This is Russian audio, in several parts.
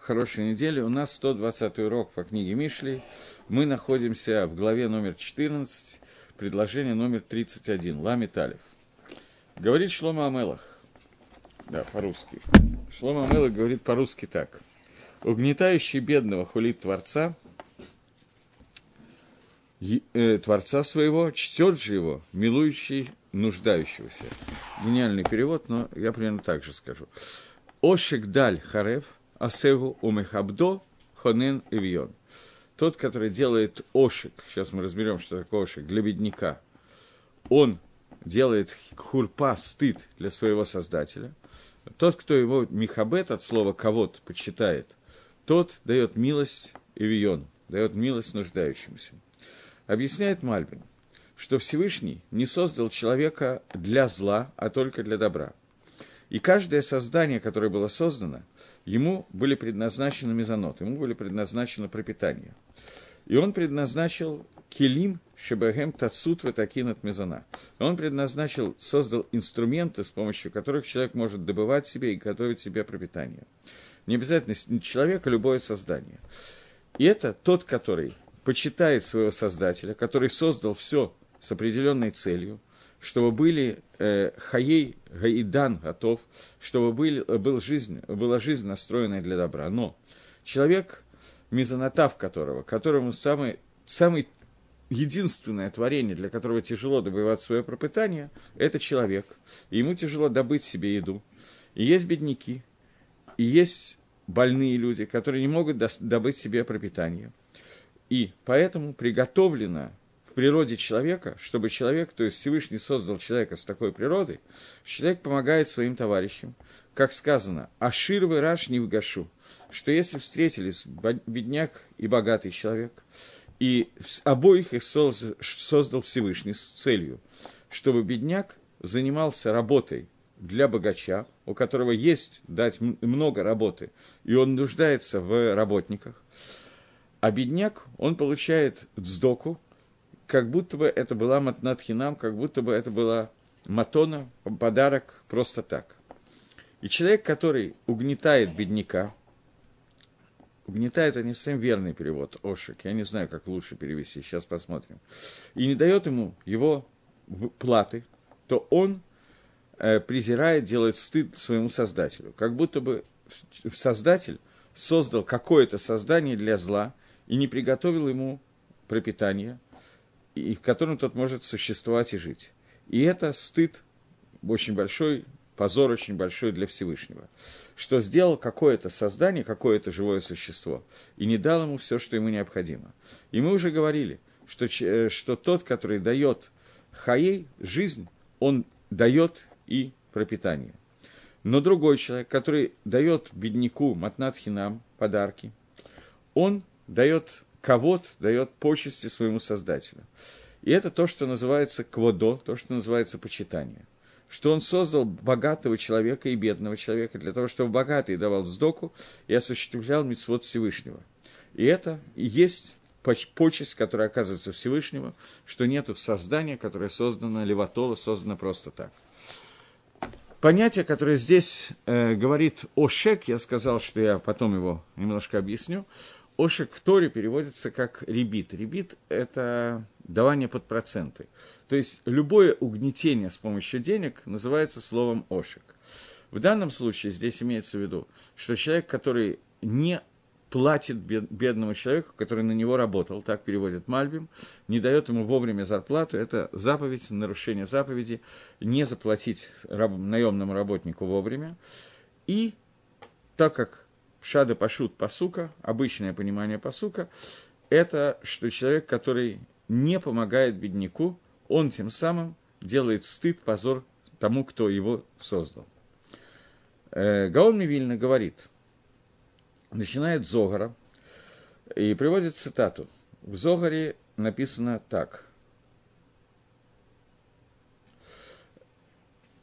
хорошей недели. У нас 120 урок по книге Мишли. Мы находимся в главе номер 14, предложение номер 31, Лами Талев. Говорит Шлома Амелах. Да, по-русски. Шлома Амелах говорит по-русски так. Угнетающий бедного хулит Творца, э, Творца своего, чтет же его, милующий нуждающегося. Гениальный перевод, но я примерно так же скажу. Ошик даль харев, асегу умехабдо хонен ивьон. Тот, который делает ошик, сейчас мы разберем, что такое ошик, для бедняка, он делает хурпа, стыд для своего создателя. Тот, кто его михабет от слова кого-то почитает, тот дает милость Ивион, дает милость нуждающимся. Объясняет Мальбин, что Всевышний не создал человека для зла, а только для добра. И каждое создание, которое было создано, ему были предназначены мезонот, ему были предназначено пропитание. И он предназначил келим шебагем тацут ватакинат мезона. Он предназначил, создал инструменты, с помощью которых человек может добывать себе и готовить себе пропитание. Не обязательно человек, а любое создание. И это тот, который почитает своего Создателя, который создал все с определенной целью, чтобы были э, хаей гаидан готов, чтобы были, был жизнь, была жизнь настроенная для добра. Но человек, мизанотав которого, которому самый, самый единственное творение, для которого тяжело добывать свое пропитание, это человек. Ему тяжело добыть себе еду. И есть бедняки, и есть больные люди, которые не могут добыть себе пропитание. И поэтому приготовлено природе человека, чтобы человек, то есть Всевышний создал человека с такой природой, человек помогает своим товарищам. Как сказано, «Ашир вы раш не вгашу», что если встретились бедняк и богатый человек, и обоих их создал Всевышний с целью, чтобы бедняк занимался работой для богача, у которого есть дать много работы, и он нуждается в работниках, а бедняк, он получает дздоку, как будто бы это была матнатхинам, как будто бы это была матона, подарок просто так. И человек, который угнетает бедняка, угнетает, это не совсем верный перевод, Ошик, я не знаю, как лучше перевести, сейчас посмотрим, и не дает ему его платы, то он э, презирает, делает стыд своему создателю. Как будто бы создатель создал какое-то создание для зла и не приготовил ему пропитание – и в котором тот может существовать и жить. И это стыд очень большой, позор очень большой для Всевышнего, что сделал какое-то создание, какое-то живое существо, и не дал ему все, что ему необходимо. И мы уже говорили, что, э, что тот, который дает хаей, жизнь, он дает и пропитание. Но другой человек, который дает бедняку Матнатхинам подарки, он дает кого дает почести своему Создателю. И это то, что называется кводо, то, что называется почитание. Что он создал богатого человека и бедного человека для того, чтобы богатый давал сдоку и осуществлял митцвот Всевышнего. И это и есть почесть, которая оказывается Всевышнего, что нет создания, которое создано Леватола, создано просто так. Понятие, которое здесь э, говорит о шек, я сказал, что я потом его немножко объясню, Ошек в Торе переводится как ребит. Ребит – это давание под проценты. То есть любое угнетение с помощью денег называется словом ошек. В данном случае здесь имеется в виду, что человек, который не платит бедному человеку, который на него работал, так переводит Мальбим, не дает ему вовремя зарплату, это заповедь, нарушение заповеди, не заплатить раб, наемному работнику вовремя. И так как Шада Пашут Пасука, обычное понимание Пасука, это что человек, который не помогает бедняку, он тем самым делает стыд, позор тому, кто его создал. Э, Гаон Мивильна говорит, начинает Зогара и приводит цитату. В Зогаре написано так.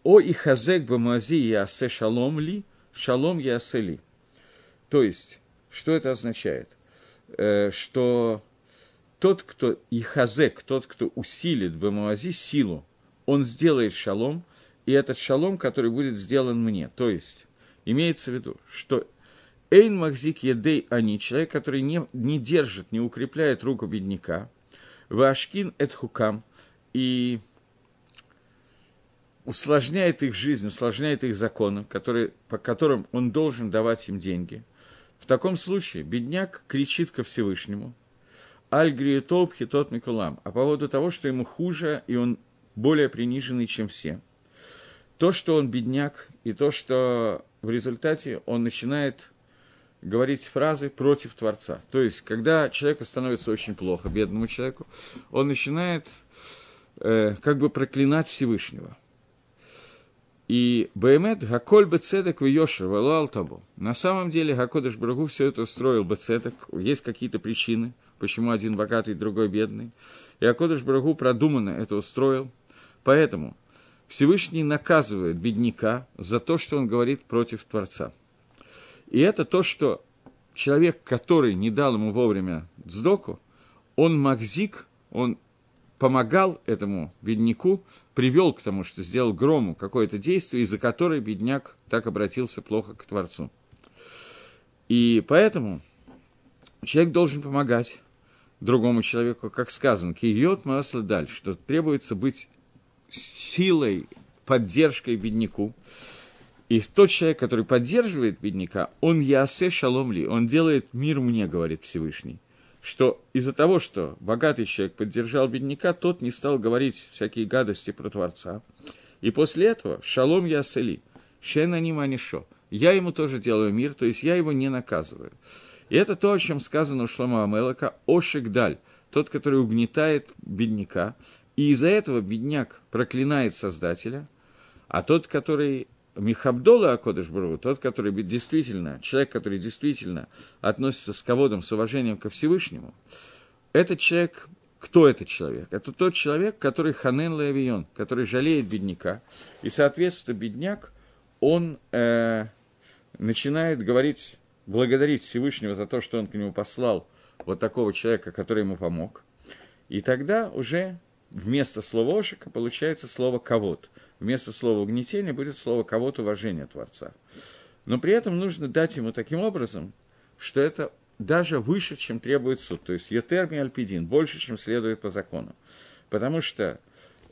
«О и хазек бамази ясе шалом ли, шалом ясе ли». То есть, что это означает? Э, что тот, кто и хазек, тот, кто усилит Бамуази силу, он сделает шалом, и этот шалом, который будет сделан мне. То есть, имеется в виду, что Эйн Махзик Едей Они, человек, который не, не держит, не укрепляет руку бедняка, Вашкин Эдхукам, и усложняет их жизнь, усложняет их законы, которые, по которым он должен давать им деньги. В таком случае бедняк кричит ко Всевышнему, Аль Гриетоп Хитот Микулам, а по поводу того, что ему хуже, и он более приниженный, чем все. То, что он бедняк, и то, что в результате он начинает говорить фразы против Творца. То есть, когда человеку становится очень плохо, бедному человеку, он начинает э, как бы проклинать Всевышнего. И Баймет Гаколь Бецедек в Валуал Табу. На самом деле Гакодыш Брагу все это устроил Бецедек. Есть какие-то причины, почему один богатый, другой бедный. И Акодыш Брагу продуманно это устроил. Поэтому Всевышний наказывает бедняка за то, что он говорит против Творца. И это то, что человек, который не дал ему вовремя дздоку, он магзик, он помогал этому бедняку, привел к тому, что сделал грому какое-то действие, из-за которой бедняк так обратился плохо к Творцу. И поэтому человек должен помогать другому человеку, как сказано, киет масла дальше, что требуется быть силой, поддержкой бедняку. И тот человек, который поддерживает бедняка, он ясе шалом ли, он делает мир мне, говорит Всевышний. Что из-за того, что богатый человек поддержал бедняка, тот не стал говорить всякие гадости про Творца. И после этого шалом ясели, шена ниманишо. Я ему тоже делаю мир, то есть я его не наказываю. И это то, о чем сказано у Шлама Амелака, Ошикдаль, тот, который угнетает бедняка. И из-за этого бедняк проклинает Создателя, а тот, который Михабдола Акодыш тот, который действительно, человек, который действительно относится с ководом, с уважением ко Всевышнему, этот человек, кто этот человек? Это тот человек, который Ханен Лавион, который жалеет бедняка. И, соответственно, бедняк, он э, начинает говорить, благодарить Всевышнего за то, что он к нему послал вот такого человека, который ему помог. И тогда уже вместо слова «ошика» получается слово «ковод» вместо слова угнетение будет слово кого-то уважения Творца. Но при этом нужно дать ему таким образом, что это даже выше, чем требует суд, то есть етерми альпидин, больше, чем следует по закону. Потому что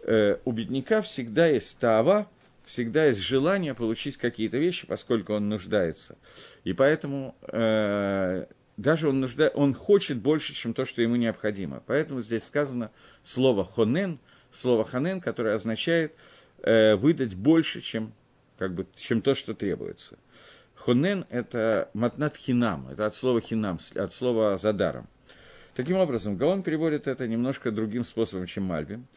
э, у бедняка всегда есть тава, всегда есть желание получить какие-то вещи, поскольку он нуждается. И поэтому э, даже он, нужда... он хочет больше, чем то, что ему необходимо. Поэтому здесь сказано слово хонен, слово ханен, которое означает э, выдать больше, чем, как бы, чем то, что требуется. Хонен – это матнат хинам, это от слова хинам, от слова задаром. Таким образом, Гаон переводит это немножко другим способом, чем Мальбим.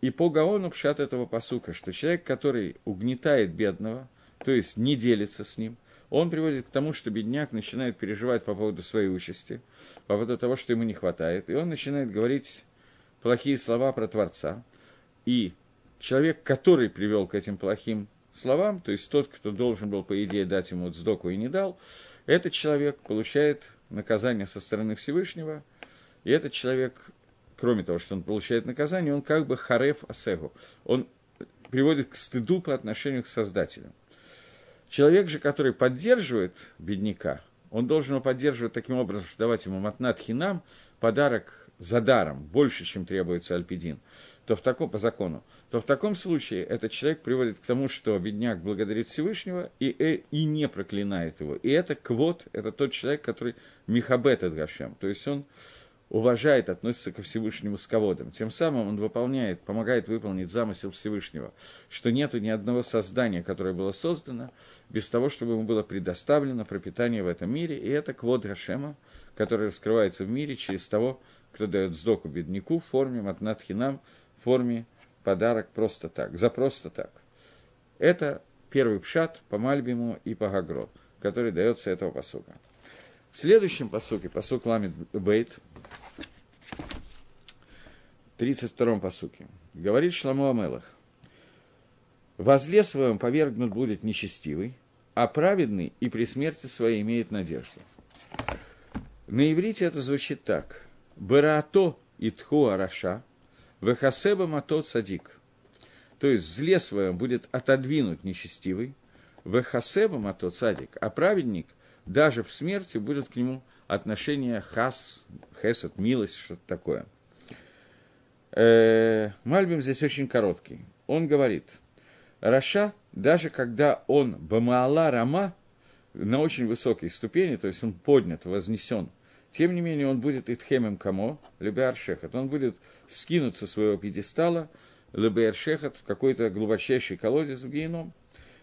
И по Гаону пшат этого посука, что человек, который угнетает бедного, то есть не делится с ним, он приводит к тому, что бедняк начинает переживать по поводу своей участи, по поводу того, что ему не хватает, и он начинает говорить плохие слова про Творца. И человек, который привел к этим плохим словам, то есть тот, кто должен был, по идее, дать ему сдоку и не дал, этот человек получает наказание со стороны Всевышнего, и этот человек, кроме того, что он получает наказание, он как бы хареф асегу, он приводит к стыду по отношению к Создателю. Человек же, который поддерживает бедняка, он должен его поддерживать таким образом, что давать ему матнат хинам, подарок за даром, больше, чем требуется альпидин, то в таком, по закону, то в таком случае этот человек приводит к тому, что бедняк благодарит Всевышнего и, э, и не проклинает его. И это квот, это тот человек, который михабет от Гашем, то есть он уважает, относится ко Всевышнему с ководом. Тем самым он выполняет, помогает выполнить замысел Всевышнего, что нету ни одного создания, которое было создано, без того, чтобы ему было предоставлено пропитание в этом мире. И это квод Гашема, который раскрывается в мире через того, кто дает сдоку бедняку в форме матнатхинам, в форме подарок просто так, за просто так. Это первый пшат по Мальбиму и по Гагро, который дается этого посука. В следующем посуке, посук Ламид Бейт, 32-м посуке, говорит Шламу Амелах, «Возле своем повергнут будет нечестивый, а праведный и при смерти своей имеет надежду». На иврите это звучит так – Барато итху араша, вехасеба мато садик. То есть в зле своем будет отодвинут нечестивый, Вехасебам, а то цадик, а праведник даже в смерти будет к нему отношение хас, хесед, милость, что-то такое. Э, Мальбим здесь очень короткий. Он говорит, Раша, даже когда он Бамаала Рама, на очень высокой ступени, то есть он поднят, вознесен, тем не менее он будет Итхемем Камо, Лебеар Шехат, он будет скинут со своего пьедестала, Лебеар Шехат, в какой-то глубочайший колодец в геном.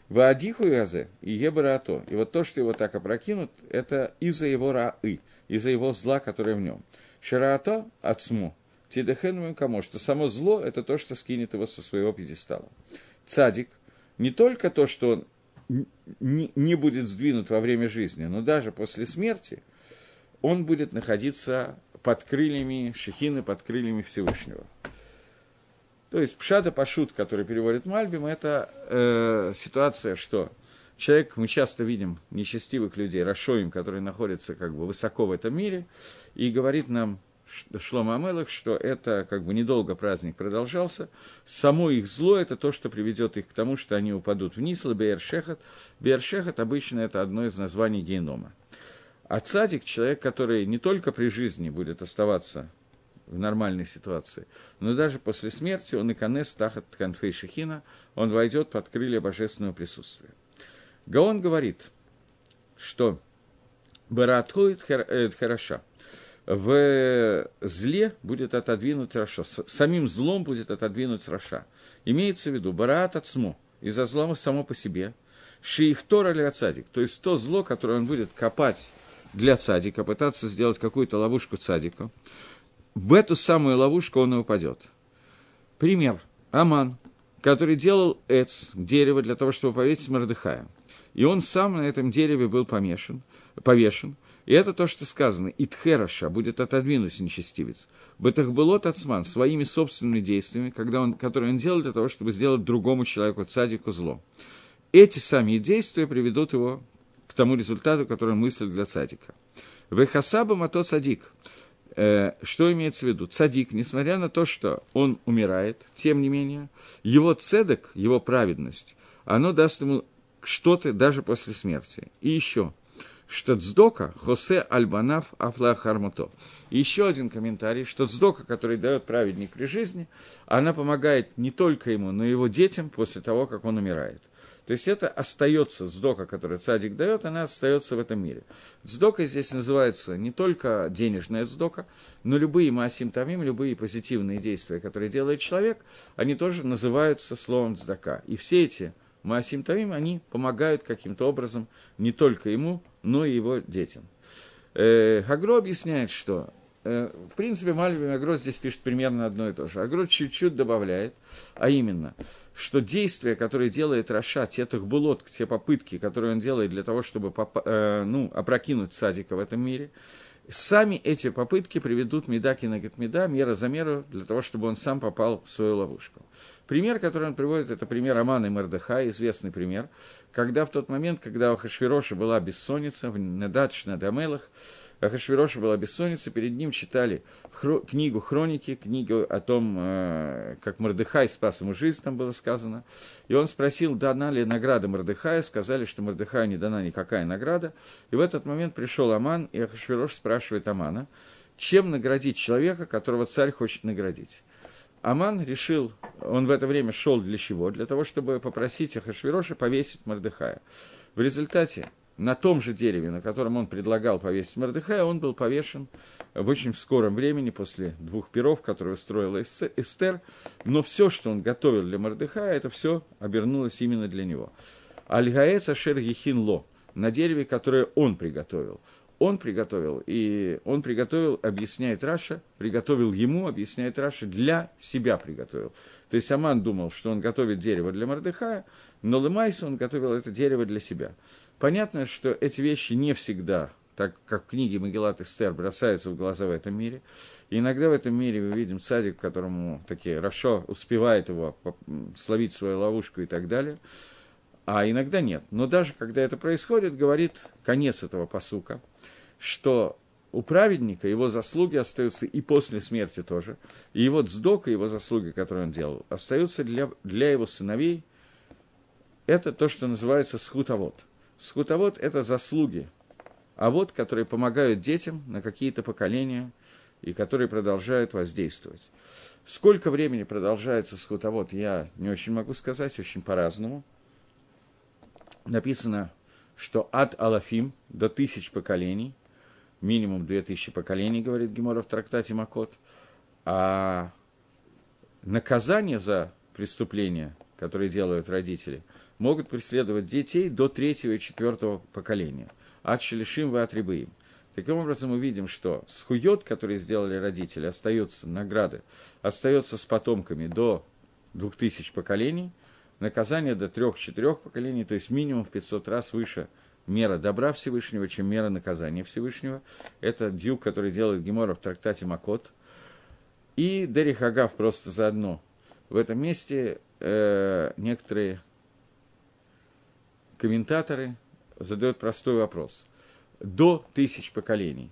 Ваадиху Язе и Ебараато. И вот то, что его так опрокинут, это из-за его раы, из-за его зла, которое в нем. Шараато отсму. Тидехенуем кому, что само зло – это то, что скинет его со своего пьедестала. Цадик – не только то, что он не будет сдвинут во время жизни, но даже после смерти он будет находиться под крыльями Шехины, под крыльями Всевышнего. То есть Пшада Пашут, который переводит Мальбим, это э, ситуация, что человек, мы часто видим нечестивых людей, Рашоим, которые находятся как бы высоко в этом мире, и говорит нам Шлома Амелах, что это как бы недолго праздник продолжался. Само их зло – это то, что приведет их к тому, что они упадут вниз, Беершехат. Беершехат обычно это одно из названий генома. А цадик – человек, который не только при жизни будет оставаться в нормальной ситуации, но даже после смерти он נכנס תחת כנפי השכינה, он войдет под крылья божественного присутствия. Гаон говорит, что ברעתו ידחה רשע в зле будет отодвинуть Раша, самим злом будет отодвинуть Раша. Имеется в виду ברעת עצמו, из-за зла само по себе, Шиихтора или Цадик, то есть то зло, которое он будет копать для цадика, пытаться сделать какую-то ловушку цадику, в эту самую ловушку он и упадет. Пример. Аман, который делал эц, дерево, для того, чтобы повесить Мордыхая. И он сам на этом дереве был помешан, повешен, и это то, что сказано. Итхераша будет отодвинуть нечестивец. Бетахбылот Ацман своими собственными действиями, когда он, которые он делал для того, чтобы сделать другому человеку цадику зло. Эти сами действия приведут его к тому результату, который он мыслит для цадика. Вехасаба мато цадик. Э, что имеется в виду? Цадик, несмотря на то, что он умирает, тем не менее, его цедок, его праведность, оно даст ему что-то даже после смерти. И еще – что Цдока, Хосе Альбанав Афлахармуто. Еще один комментарий, что Цдока, который дает праведник при жизни, она помогает не только ему, но и его детям после того, как он умирает. То есть это остается сдока, который цадик дает, она остается в этом мире. Сдока здесь называется не только денежная сдока, но любые маасим тамим, любые позитивные действия, которые делает человек, они тоже называются словом сдака. И все эти Маасим Тавим, они помогают каким-то образом не только ему, но и его детям. Э, Агро объясняет, что в принципе, Мальвин Агро здесь пишет примерно одно и то же. Агро чуть-чуть добавляет, а именно, что действия, которые делает Раша, те тахбулот, те попытки, которые он делает для того, чтобы поп- э, ну, опрокинуть садика в этом мире, сами эти попытки приведут Медаки на Гетмеда, мера за меру, для того, чтобы он сам попал в свою ловушку. Пример, который он приводит, это пример Амана и Мордыха, известный пример, когда в тот момент, когда у Хашвироша была бессонница, в Недадж на Дамелах, Ахашвироша была бессонница, перед ним читали хро- книгу Хроники, книгу о том, э, как Мордыхай спас ему жизнь, там было сказано. И он спросил, дана ли награда Мордыхая, сказали, что Мордыхаю не дана никакая награда. И в этот момент пришел Аман, и Ахашвирош спрашивает Амана, чем наградить человека, которого царь хочет наградить. Аман решил, он в это время шел для чего? Для того, чтобы попросить Ахашвироша повесить Мордыхая. В результате на том же дереве, на котором он предлагал повесить Мордехая, он был повешен в очень скором времени, после двух пиров, которые устроила Эстер. Но все, что он готовил для Мордехая, это все обернулось именно для него. על העץ אשר הכין לו, на дереве, которое он приготовил. Он приготовил, и он приготовил, объясняет Раши, приготовил ему, объясняет Раши, для себя приготовил. То есть Аман думал, что он готовит дерево для Мордехая, но Лемайса он готовил это дерево для себя. Понятно, что эти вещи не всегда, так как в книге Магеллат Эстер, бросаются в глаза в этом мире. И иногда в этом мире мы видим садик, которому такие Рашо успевает его словить свою ловушку и так далее. А иногда нет. Но даже когда это происходит, говорит конец этого посука, что у праведника его заслуги остаются и после смерти тоже. И его дздока, его заслуги, которые он делал, остаются для, для его сыновей – это то, что называется схутовод. Схутовод – это заслуги, а вот, которые помогают детям на какие-то поколения и которые продолжают воздействовать. Сколько времени продолжается схутовод, я не очень могу сказать, очень по-разному. Написано, что от Алафим до тысяч поколений, минимум две тысячи поколений, говорит Гемора в трактате Макот, а наказание за преступления, которые делают родители, могут преследовать детей до третьего и четвертого поколения. От шелешим вы отребыем. Таким образом, мы видим, что схует, который сделали родители, остается, награды, остается с потомками до двух тысяч поколений, наказание до трех-четырех поколений, то есть минимум в 500 раз выше мера добра Всевышнего, чем мера наказания Всевышнего. Это дюк, который делает Гемора в трактате Макот. И Дерихагав просто заодно. В этом месте э, некоторые комментаторы задают простой вопрос. До тысяч поколений.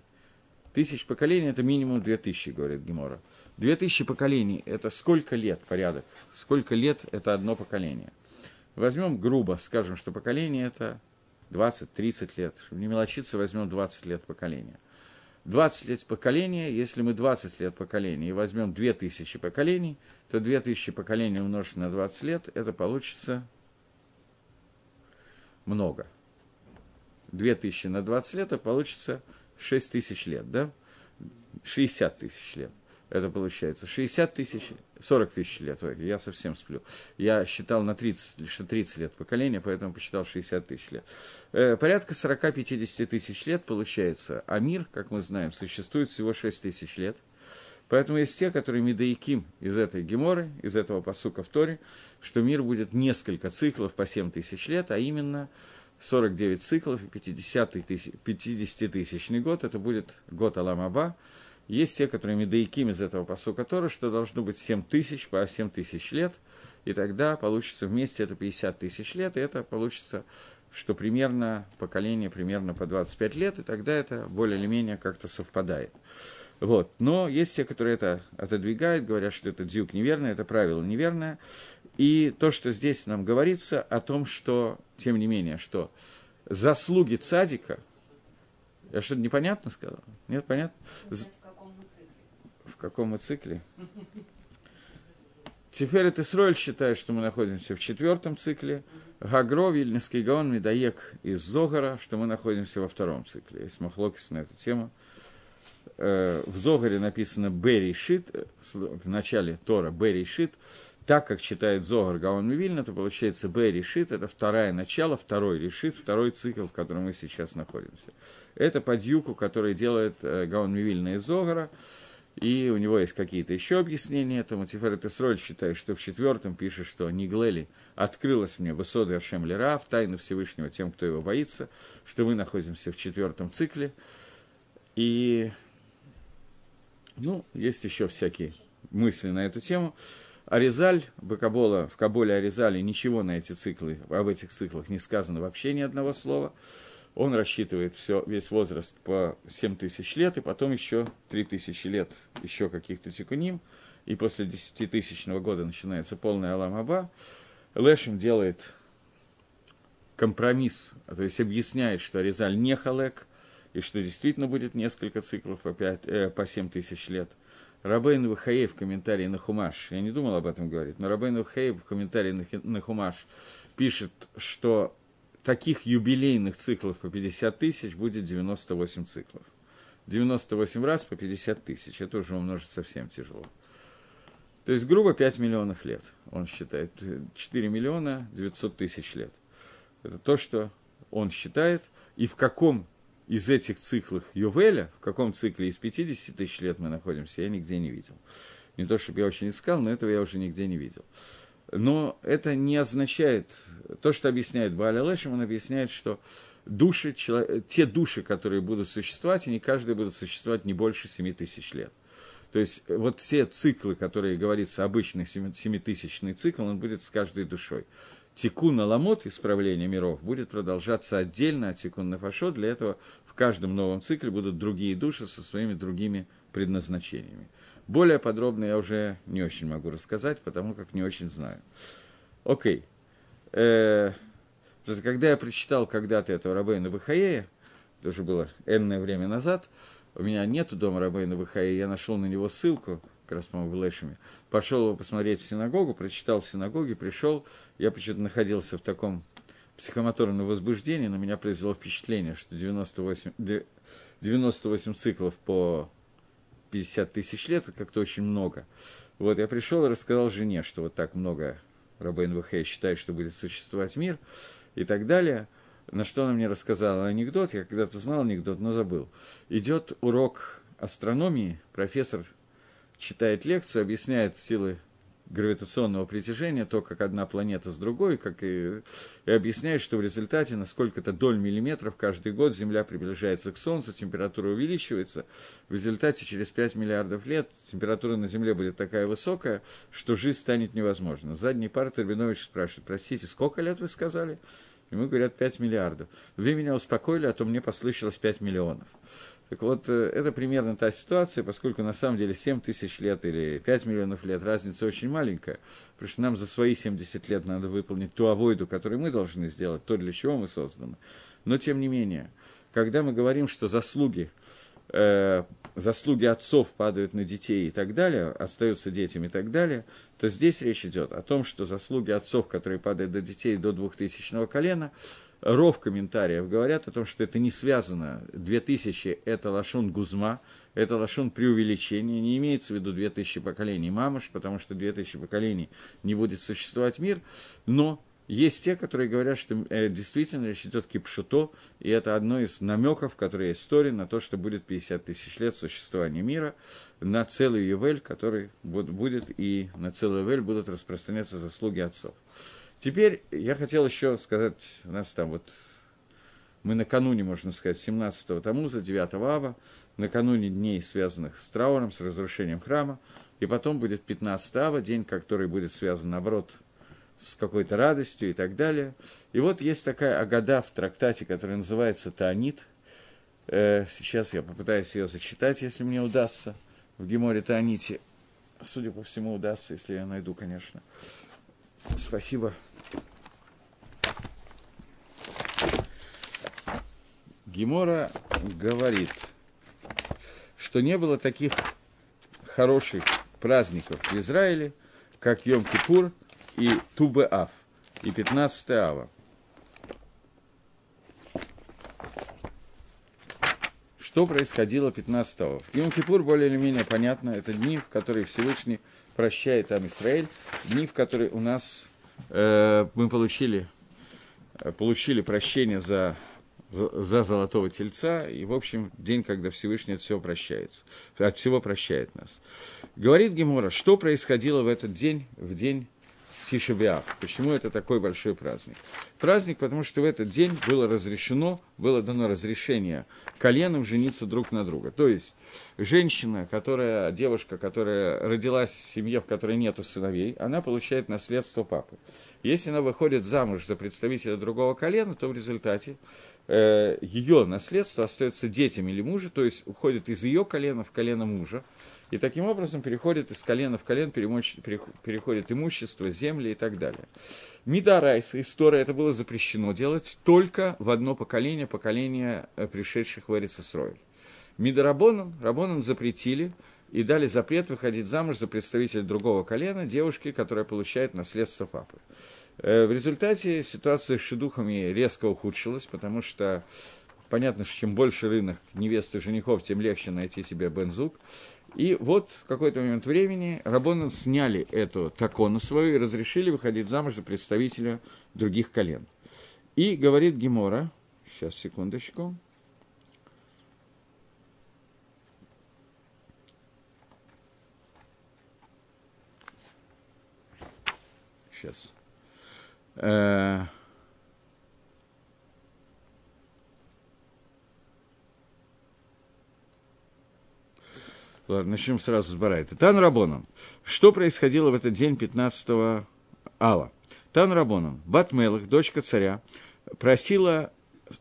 Тысяч поколений – это минимум две тысячи, говорит Гемора. Две тысячи поколений – это сколько лет порядок? Сколько лет – это одно поколение? Возьмем грубо, скажем, что поколение – это 20-30 лет. Чтобы не мелочиться, возьмем 20 лет поколения. 20 лет поколения, если мы 20 лет поколения и возьмем 2000 поколений, то 2000 поколений умножить на 20 лет, это получится много. 2000 на 20 лет, это получится 6 тысяч лет, да? 60 тысяч лет. Это получается 60 тысяч, 40 тысяч лет. Ой, я совсем сплю. Я считал на 30, что 30 лет поколения, поэтому посчитал 60 тысяч лет. Э, порядка 40-50 тысяч лет получается. А мир, как мы знаем, существует всего 6 тысяч лет. Поэтому есть те, которые медаиким из этой геморы, из этого посука в Торе, что мир будет несколько циклов по 7 тысяч лет, а именно 49 циклов и 50-тысячный год, это будет год Аламаба. Есть те, которые медаиким из этого посука Тора, что должно быть 7 тысяч по 7 тысяч лет, и тогда получится вместе это 50 тысяч лет, и это получится, что примерно поколение примерно по 25 лет, и тогда это более или менее как-то совпадает. Вот. Но есть те, которые это отодвигают, говорят, что это дюк неверное, это правило неверное. И то, что здесь нам говорится о том, что, тем не менее, что заслуги цадика, я что-то непонятно сказал? Нет, понятно? В каком мы цикле? Теперь это Исроэль считает, что мы находимся в четвертом цикле. Гагро, Вильнинский Гаон, Медоек из Зогара, что мы находимся во втором цикле. Есть махлокис на эту тему. Э, в Зогаре написано Бери Шит, в начале Тора Бери Шит, так как читает Зогар Гаон Мивильна, то получается Б решит, это второе начало, второй решит, второй цикл, в котором мы сейчас находимся. Это подюку, который делает э, Гаон Мивильна из Зогара, и у него есть какие-то еще объяснения этому. Тиферет Исроль считает, что в четвертом пишет, что Ниглели открылась мне Басода Ашем Лера, в тайну Всевышнего тем, кто его боится, что мы находимся в четвертом цикле. И, ну, есть еще всякие мысли на эту тему. Аризаль, Бакабола, в Каболе Аризале ничего на эти циклы, об этих циклах не сказано вообще ни одного слова. Он рассчитывает все, весь возраст по 7 тысяч лет, и потом еще 3 тысячи лет еще каких-то тикуним, и после 10 тысячного года начинается полный Аламаба. Лешим делает компромисс, то есть объясняет, что Аризаль не халек, и что действительно будет несколько циклов по, 5, э, по 7 тысяч лет. Рабейн Вахаев в комментарии на Хумаш, я не думал об этом говорить, но Рабейн Вахаев в комментарии на, Хумаш пишет, что таких юбилейных циклов по 50 тысяч будет 98 циклов. 98 раз по 50 тысяч, это уже умножить совсем тяжело. То есть, грубо 5 миллионов лет, он считает, 4 миллиона 900 тысяч лет. Это то, что он считает, и в каком из этих циклов Ювеля, в каком цикле из 50 тысяч лет мы находимся, я нигде не видел. Не то, чтобы я очень искал, но этого я уже нигде не видел. Но это не означает, то, что объясняет Бааля Лешем, он объясняет, что души, те души, которые будут существовать, они каждый будут существовать не больше 7 тысяч лет. То есть вот все циклы, которые говорится, обычный семитысячный цикл, он будет с каждой душой тикун ламот, исправление миров, будет продолжаться отдельно от тикун нафашо. Для этого в каждом новом цикле будут другие души со своими другими предназначениями. Более подробно я уже не очень могу рассказать, потому как не очень знаю. Окей. э, когда я прочитал когда-то этого Рабейна Бахаея, это уже было энное время назад, у меня нету дома Рабейна Бахаея, я нашел на него ссылку, как раз, по-моему, Лешами, пошел его посмотреть в синагогу, прочитал в синагоге, пришел, я почему-то находился в таком психомоторном возбуждении, на меня произвело впечатление, что 98, 98 циклов по 50 тысяч лет, как-то очень много. Вот, я пришел и рассказал жене, что вот так много Рабейн Вахей считает, что будет существовать мир и так далее. На что она мне рассказала анекдот, я когда-то знал анекдот, но забыл. Идет урок астрономии, профессор читает лекцию, объясняет силы гравитационного притяжения, то, как одна планета с другой, как и, и объясняет, что в результате на сколько-то доль миллиметров каждый год Земля приближается к Солнцу, температура увеличивается. В результате через 5 миллиардов лет температура на Земле будет такая высокая, что жизнь станет невозможна. Задний пар Тербинович спрашивает, простите, сколько лет вы сказали? Ему говорят 5 миллиардов. Вы меня успокоили, а то мне послышалось 5 миллионов. Так вот, э, это примерно та ситуация, поскольку на самом деле 7 тысяч лет или 5 миллионов лет разница очень маленькая, потому что нам за свои 70 лет надо выполнить ту авойду, которую мы должны сделать, то, для чего мы созданы. Но, тем не менее, когда мы говорим, что заслуги, э, заслуги отцов падают на детей и так далее, остаются детям и так далее, то здесь речь идет о том, что заслуги отцов, которые падают до детей до 2000 колена, ров комментариев говорят о том, что это не связано. 2000 – это лашон гузма, это лашон преувеличения. Не имеется в виду 2000 поколений мамыш, потому что 2000 поколений не будет существовать мир. Но есть те, которые говорят, что э, действительно речь идет кипшуто, и это одно из намеков, которые есть в истории, на то, что будет 50 тысяч лет существования мира, на целый Ювель, который будет, и на целый Ювель будут распространяться заслуги отцов. Теперь я хотел еще сказать, у нас там вот, мы накануне, можно сказать, 17-го Тамуза, 9 Аба, накануне дней, связанных с трауром, с разрушением храма, и потом будет 15 Ава, день, который будет связан, наоборот, с какой-то радостью и так далее. И вот есть такая агада в трактате, который называется Таанит. Э, сейчас я попытаюсь ее зачитать, если мне удастся. В Геморе Тааните, судя по всему, удастся, если я найду, конечно. Спасибо. Гемора говорит, что не было таких хороших праздников в Израиле, как Йом-Кипур и Тубе-Ав, и 15 Ава. Что происходило 15 Ава? Йом-Кипур более или менее понятно, это дни, в которые Всевышний прощает там Израиль, дни, в которые у нас э, мы получили, э, получили прощение за, за, золотого тельца, и, в общем, день, когда Всевышний от всего прощается, от всего прощает нас. Говорит Гемора, что происходило в этот день, в день Тишебиав. Почему это такой большой праздник? Праздник, потому что в этот день было разрешено, было дано разрешение коленам жениться друг на друга. То есть женщина, которая, девушка, которая родилась в семье, в которой нет сыновей, она получает наследство папы. Если она выходит замуж за представителя другого колена, то в результате ее наследство остается детям или мужу, то есть уходит из ее колена в колено мужа, и таким образом переходит из колена в колен, переходит имущество, земли и так далее. Мидарайса, история, это было запрещено делать только в одно поколение, поколение э, пришедших в Эрицесройль. Мидарабонан, Рабонан запретили и дали запрет выходить замуж за представителя другого колена, девушки, которая получает наследство папы. Э, в результате ситуация с шедухами резко ухудшилась, потому что понятно, что чем больше рынок невесты и женихов, тем легче найти себе бензук. И вот в какой-то момент времени Рабонан сняли эту такону свою и разрешили выходить замуж за представителя других колен. И говорит Гемора, сейчас, секундочку, сейчас. Э, Ладно, начнем сразу с Барайта. Тан Рабоном. Что происходило в этот день 15-го Ава? Тан Рабоном. Батмелах, дочка царя, просила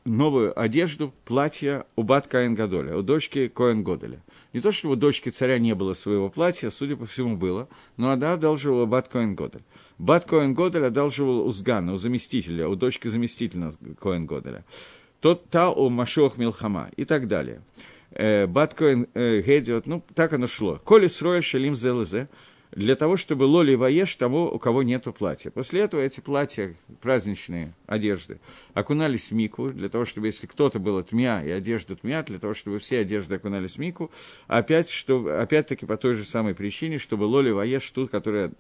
новую одежду, платье у Бат Каин Гадоля, у дочки Коэн Годеля. Не то, чтобы у дочки царя не было своего платья, судя по всему, было, но она одалживала Бат Коэн Годель. Бат Коэн Годель одалживал у Сгана, у заместителя, у дочки заместителя Коэн Годеля. Тот та у Машох Милхама и так далее. Э, Бат Коэн Гедиот, ну, так оно шло. Коли Сроя Шалим Зелезе, для того, чтобы лоли воешь того, у кого нету платья. После этого эти платья, праздничные одежды, окунались в мику, для того, чтобы, если кто-то был тмя и одежда тмя, для того, чтобы все одежды окунались в мику, опять, что, опять-таки по той же самой причине, чтобы лоли воешь ту, которая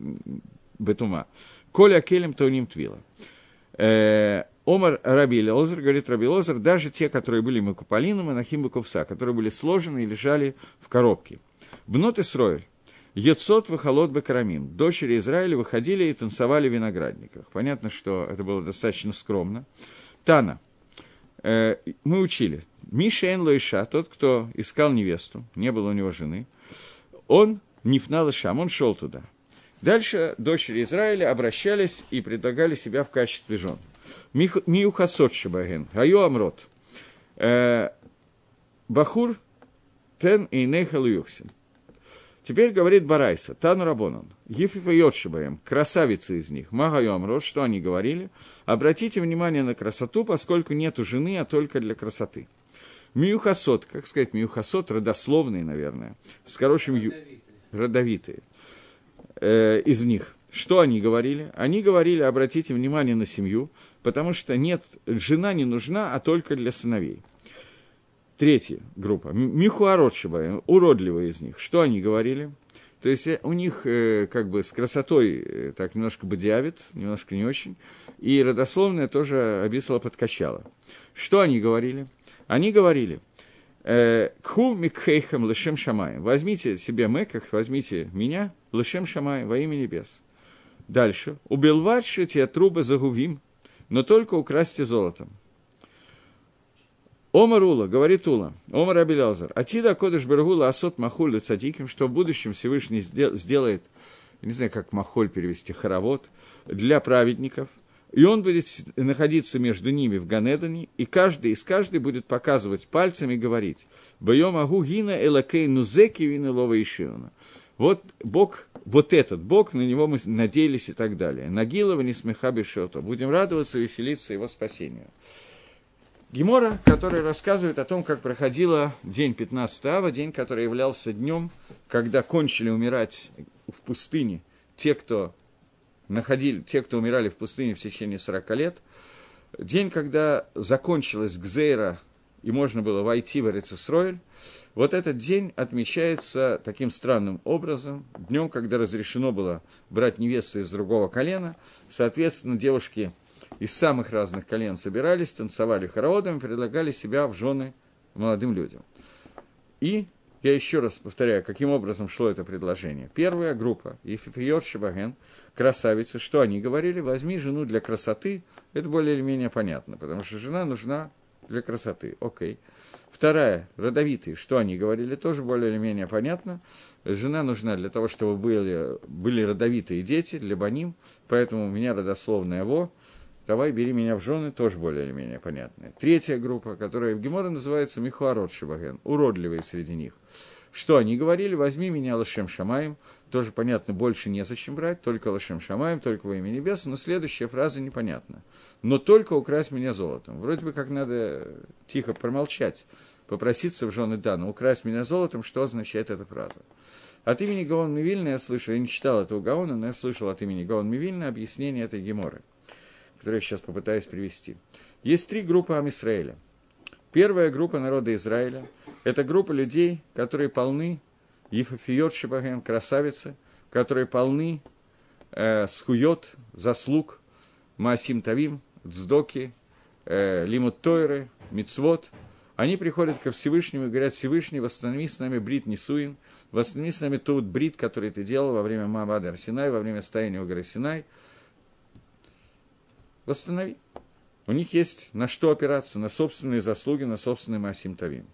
бетума. Коля келем то ним твила. Э, Омар Раби Лозер, говорит Раби Лозер, даже те, которые были Макуполином и Нахим которые были сложены и лежали в коробке. Бнот Исроэль, Ецот выхолот Бакарамим. Дочери Израиля выходили и танцевали в виноградниках. Понятно, что это было достаточно скромно. Тана. Э, мы учили. Миша Эн Лоиша, тот, кто искал невесту, не было у него жены, он не фнал Шам, он шел туда. Дальше дочери Израиля обращались и предлагали себя в качестве жен. Миюхасот Шабаген, Гайо Амрот. Э, Бахур Тен и Нейхал Юхсин. Теперь говорит Барайса, Тану Рабонан, Ефифа Йотшибаем, красавицы из них, Магайом Рот, что они говорили? Обратите внимание на красоту, поскольку нету жены, а только для красоты. Миюхасот, как сказать миюхасот, родословные, наверное, с хорошим ю... родовитые э, из них. Что они говорили? Они говорили, обратите внимание на семью, потому что нет, жена не нужна, а только для сыновей. Третья группа. Михуародшиба, уродливые из них. Что они говорили? То есть э, у них э, как бы с красотой э, так немножко бодиавит, немножко не очень. И родословная тоже Абисала подкачала. Что они говорили? Они говорили, Кху микхейхам лешем шамай. Возьмите себе меках, возьмите меня, лешем шамай, во имя небес. Дальше. Убилватши те трубы загувим, но только украсьте золотом. Омар Ула, говорит Ула, Омар Абелязар, Атида Кодыш Бергула Асот Махуль Цадиким, что в будущем Всевышний сделает, не знаю, как Махоль перевести, хоровод, для праведников, и он будет находиться между ними в Ганедане, и каждый из каждой будет показывать пальцем и говорить, «Боем агу гина элакей нузеки вина лова ишиона». Вот Бог, вот этот Бог, на него мы надеялись и так далее. Нагилова не смеха бешото. Будем радоваться, веселиться его спасению. Гемора, который рассказывает о том, как проходила день 15 ава, день, который являлся днем, когда кончили умирать в пустыне те, кто находили, те, кто умирали в пустыне в течение 40 лет, день, когда закончилась Гзейра, и можно было войти в Эрицесройль, вот этот день отмечается таким странным образом, днем, когда разрешено было брать невесту из другого колена, соответственно, девушки из самых разных колен собирались, танцевали хороводом, предлагали себя в жены молодым людям. И я еще раз повторяю, каким образом шло это предложение. Первая группа, Ефифиот Шабаген, красавицы, что они говорили? Возьми жену для красоты, это более или менее понятно, потому что жена нужна для красоты, окей. Вторая, родовитые, что они говорили, тоже более или менее понятно. Жена нужна для того, чтобы были, были родовитые дети, для баним, поэтому у меня родословное «во», давай бери меня в жены, тоже более или менее понятная. Третья группа, которая в Геморе называется Михуарот Шибаген, уродливые среди них. Что они говорили? Возьми меня Лашем Шамаем. Тоже понятно, больше незачем брать, только Лашем Шамаем, только во имя небес. Но следующая фраза непонятна. Но только украсть меня золотом. Вроде бы как надо тихо промолчать, попроситься в жены, да, но украсть меня золотом, что означает эта фраза? От имени Гаон Мивильна я слышал, я не читал этого Гаона, но я слышал от имени Гаон Мивильна объяснение этой геморы которые я сейчас попытаюсь привести. Есть три группы Амисраэля. Первая группа народа Израиля – это группа людей, которые полны Ефафиот Шибаген, красавицы, которые полны э, схует, заслуг, Маасим Тавим, Цдоки, э, Лимут Тойры, Мицвод. Они приходят ко Всевышнему и говорят, Всевышний, восстанови с нами брит Нисуин, восстанови с нами тот брит, который ты делал во время Маабада Арсинай, во время стояния у горы Синай – восстанови. У них есть на что опираться, на собственные заслуги, на собственный Масим Тавим.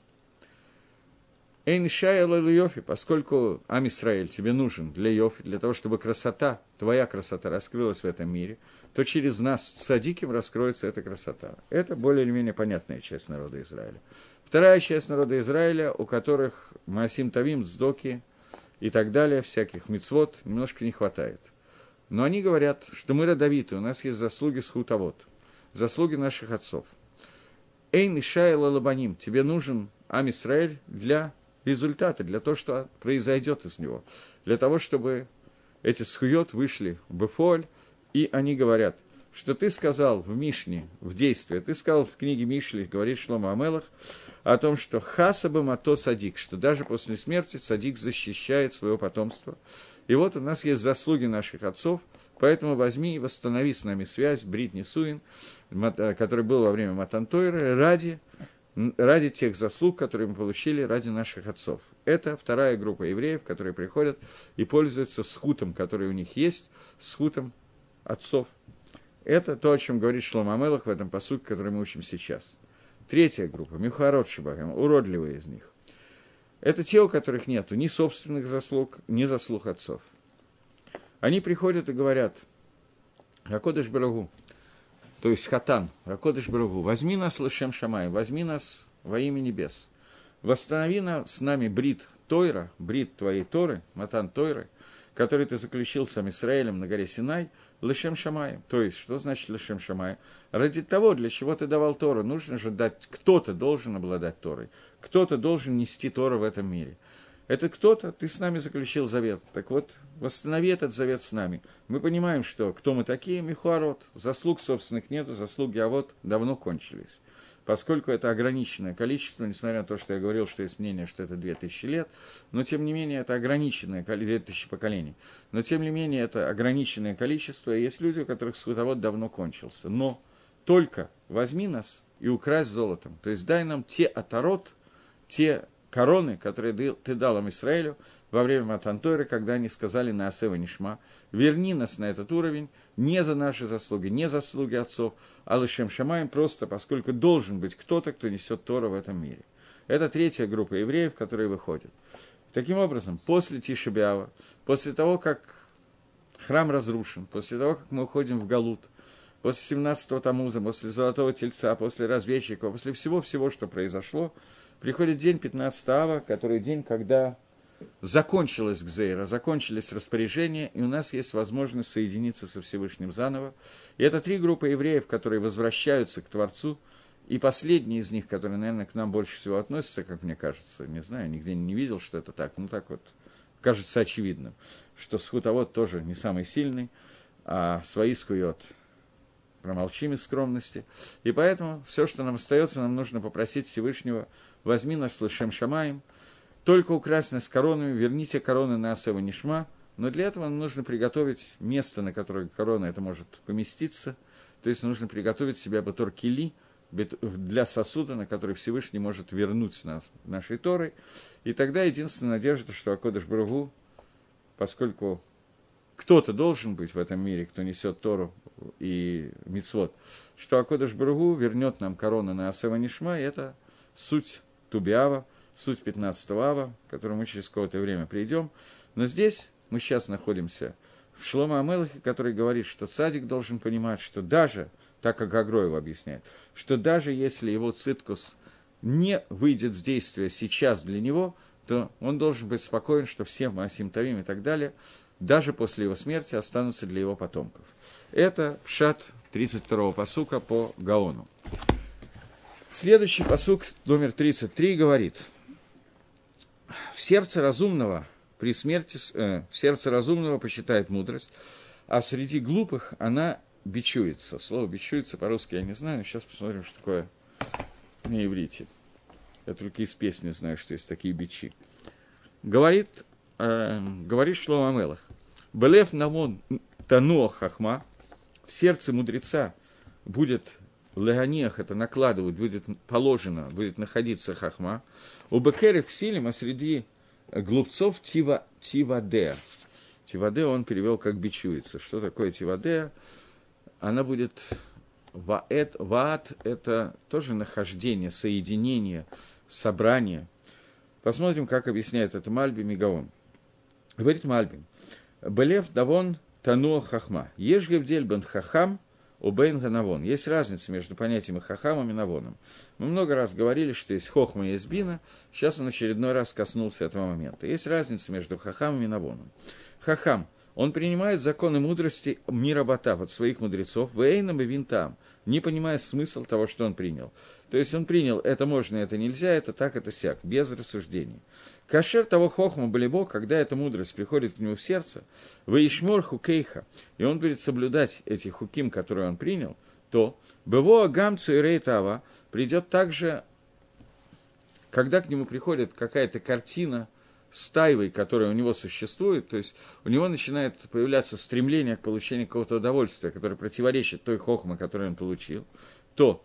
Эйн Шайла Йофи, поскольку Ам Исраэль тебе нужен для Йофи, для того, чтобы красота, твоя красота раскрылась в этом мире, то через нас, садиким, раскроется эта красота. Это более или менее понятная часть народа Израиля. Вторая часть народа Израиля, у которых Масим Тавим, Сдоки и так далее, всяких мицвод, немножко не хватает. Но они говорят, что мы родовиты, у нас есть заслуги с хутовод, заслуги наших отцов. Эйн Ишайла Лабаним, тебе нужен Ам Исраэль для результаты, для того, что произойдет из него. Для того, чтобы эти схует вышли в Бефоль, и они говорят, что ты сказал в Мишне, в действии, ты сказал в книге Мишли, говорит Шлома Амелах, о том, что хасаба мато садик, что даже после смерти садик защищает свое потомство. И вот у нас есть заслуги наших отцов, поэтому возьми и восстанови с нами связь Бритни Суин, который был во время Матантойра, ради ради тех заслуг, которые мы получили ради наших отцов. Это вторая группа евреев, которые приходят и пользуются схутом, который у них есть, схутом отцов. Это то, о чем говорит Шлома Амелах в этом посуке, который мы учим сейчас. Третья группа, Мюхарот Шибахам, уродливые из них. Это те, у которых нет ни собственных заслуг, ни заслуг отцов. Они приходят и говорят, Акодыш Барагу, то есть хатан, Ракодыш Брагу, возьми нас Лышем Шамай, возьми нас во имя небес. Восстанови нас с нами брит Тойра, брит твоей Торы, Матан Тойры, который ты заключил с Израилем на горе Синай, Лышем Шамай. То есть, что значит Лышем Шамай? Ради того, для чего ты давал Тору, нужно же дать, кто-то должен обладать Торой, кто-то должен нести Тору в этом мире – это кто-то, ты с нами заключил завет. Так вот, восстанови этот завет с нами. Мы понимаем, что кто мы такие, Михуарот, заслуг собственных нету, заслуги а вот давно кончились. Поскольку это ограниченное количество, несмотря на то, что я говорил, что есть мнение, что это 2000 лет, но тем не менее это ограниченное, 2000 поколений, но тем не менее это ограниченное количество, и есть люди, у которых скутовод давно кончился. Но только возьми нас и укрась золотом, то есть дай нам те оторот, те короны, которые ты дал им Израилю во время Матантойры, когда они сказали на Асева Нишма, верни нас на этот уровень не за наши заслуги, не за заслуги отцов, а Лышем Шамаем просто, поскольку должен быть кто-то, кто несет Тора в этом мире. Это третья группа евреев, которые выходят. Таким образом, после Тишебиава, после того, как храм разрушен, после того, как мы уходим в Галут, после 17-го Тамуза, после Золотого Тельца, после разведчиков, после всего-всего, что произошло, приходит день 15 ава, который день, когда закончилась Гзейра, закончились распоряжения, и у нас есть возможность соединиться со Всевышним заново. И это три группы евреев, которые возвращаются к Творцу, и последний из них, который, наверное, к нам больше всего относится, как мне кажется, не знаю, нигде не видел, что это так, ну так вот, кажется очевидным, что схутовод тоже не самый сильный, а свои скует промолчим из скромности. И поэтому все, что нам остается, нам нужно попросить Всевышнего, возьми нас слышим Шамаем, только украсть нас коронами, верните короны на Асева Нишма, но для этого нам нужно приготовить место, на которое корона это может поместиться, то есть нужно приготовить себе Батор Кили, для сосуда, на который Всевышний может вернуть нас нашей Торой. И тогда единственная надежда, что Акодыш Бругу, поскольку кто-то должен быть в этом мире, кто несет Тору и Мицвод, что Акодыш Бругу вернет нам корону на Асева Нишма, и это суть Тубиава, суть 15 ава, к которому мы через какое-то время придем. Но здесь мы сейчас находимся в Шлома Амелахе, который говорит, что садик должен понимать, что даже, так как Агроев объясняет, что даже если его циткус не выйдет в действие сейчас для него, то он должен быть спокоен, что все Масим Тавим и так далее – даже после его смерти останутся для его потомков. Это пшат 32-го посука по Гаону. Следующий посук, номер 33, говорит, «В сердце разумного при смерти, э, в сердце разумного почитает мудрость, а среди глупых она бичуется». Слово «бичуется» по-русски я не знаю, сейчас посмотрим, что такое на иврите. Я только из песни знаю, что есть такие бичи. Говорит э, говорит Шлома Амелах. Белев намон тануа хахма, в сердце мудреца будет леганиях это накладывать, будет положено, будет находиться хахма. У Бекерев силим, а среди глупцов тива, тивадея. Тивадея он перевел как бичуется. Что такое тивадея? Она будет ваэт, ваат – это тоже нахождение, соединение, собрание – Посмотрим, как объясняет это Мальби Мегаон. Говорит Мальбин. Белев давон тану хахма. Ешь гевдель бен хахам убейн ганавон. Есть разница между понятиями хахамом и навоном. Мы много раз говорили, что есть хохма и есть бина. Сейчас он очередной раз коснулся этого момента. Есть разница между хахамом и навоном. Хахам – он принимает законы мудрости мира Батав от своих мудрецов, вейном и винтам, не понимая смысл того, что он принял. То есть он принял, это можно, это нельзя, это так, это сяк, без рассуждений. Кашер того хохма болебо, когда эта мудрость приходит к нему в сердце, ваишмор хукейха, и он будет соблюдать эти хуким, которые он принял, то бево агамцу и рейтава придет также, когда к нему приходит какая-то картина – с тайвой, которая у него существует, то есть у него начинает появляться стремление к получению какого-то удовольствия, которое противоречит той хохме, которую он получил, то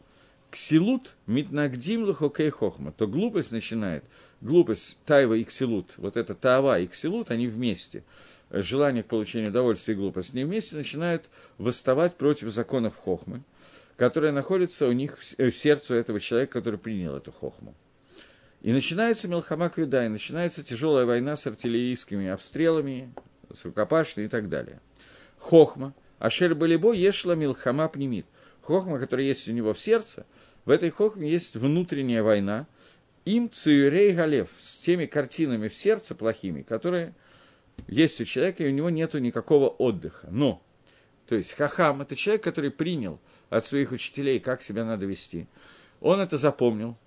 ксилут митнагдим лухокей хохма, то глупость начинает, глупость тайва и ксилут, вот это таава и ксилут, они вместе, желание к получению удовольствия и глупость, они вместе начинают восставать против законов хохмы, которые находятся у них в сердце этого человека, который принял эту хохму. И начинается Мелхама Квида, и начинается тяжелая война с артиллерийскими обстрелами, с рукопашной и так далее. Хохма, Ашер Балибо Ешла Милхама Пнемит. Хохма, которая есть у него в сердце, в этой хохме есть внутренняя война, им Цюрей Галев, с теми картинами в сердце плохими, которые есть у человека, и у него нет никакого отдыха. Но, то есть Хахам – это человек, который принял от своих учителей, как себя надо вести. Он это запомнил,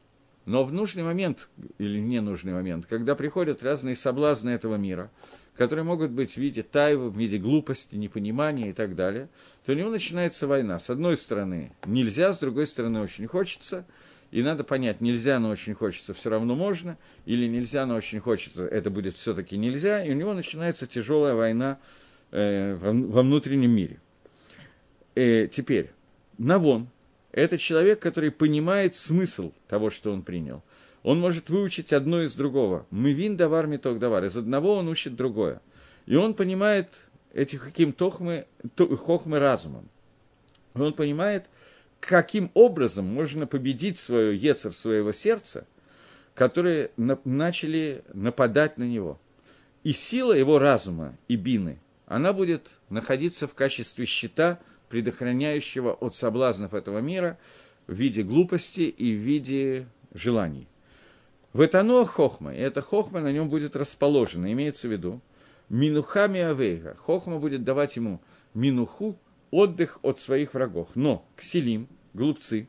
но в нужный момент, или ненужный момент, когда приходят разные соблазны этого мира, которые могут быть в виде тайвы, в виде глупости, непонимания и так далее, то у него начинается война. С одной стороны нельзя, с другой стороны очень хочется, и надо понять, нельзя, но очень хочется, все равно можно, или нельзя, но очень хочется, это будет все-таки нельзя, и у него начинается тяжелая война э, во, во внутреннем мире. Э, теперь, Навон, это человек, который понимает смысл того, что он принял. Он может выучить одно из другого. Мы вин давар меток давар. Из одного он учит другое. И он понимает эти каким тохмы, хохмы разумом. Он понимает, каким образом можно победить свое ецер своего сердца, которые на, начали нападать на него. И сила его разума и бины, она будет находиться в качестве щита предохраняющего от соблазнов этого мира в виде глупости и в виде желаний. В этано хохма, и эта хохма на нем будет расположена, имеется в виду, минухами авейга. Хохма будет давать ему минуху, отдых от своих врагов. Но ксилим, глупцы,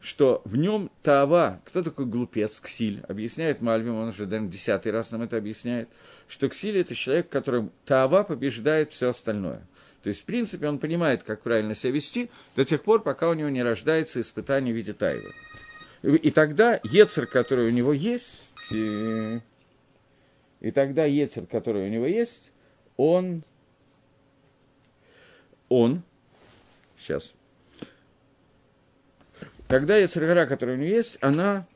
что в нем Таава, кто такой глупец, Ксиль, объясняет Мальбим, он уже, наверное, десятый раз нам это объясняет, что Ксиль – это человек, которым Таава побеждает все остальное – то есть, в принципе, он понимает, как правильно себя вести до тех пор, пока у него не рождается испытание в виде тайвы. И тогда Ецер, который у него есть, и, и тогда Ецер, который у него есть, он, он, сейчас, тогда Ецергара, который у него есть, она,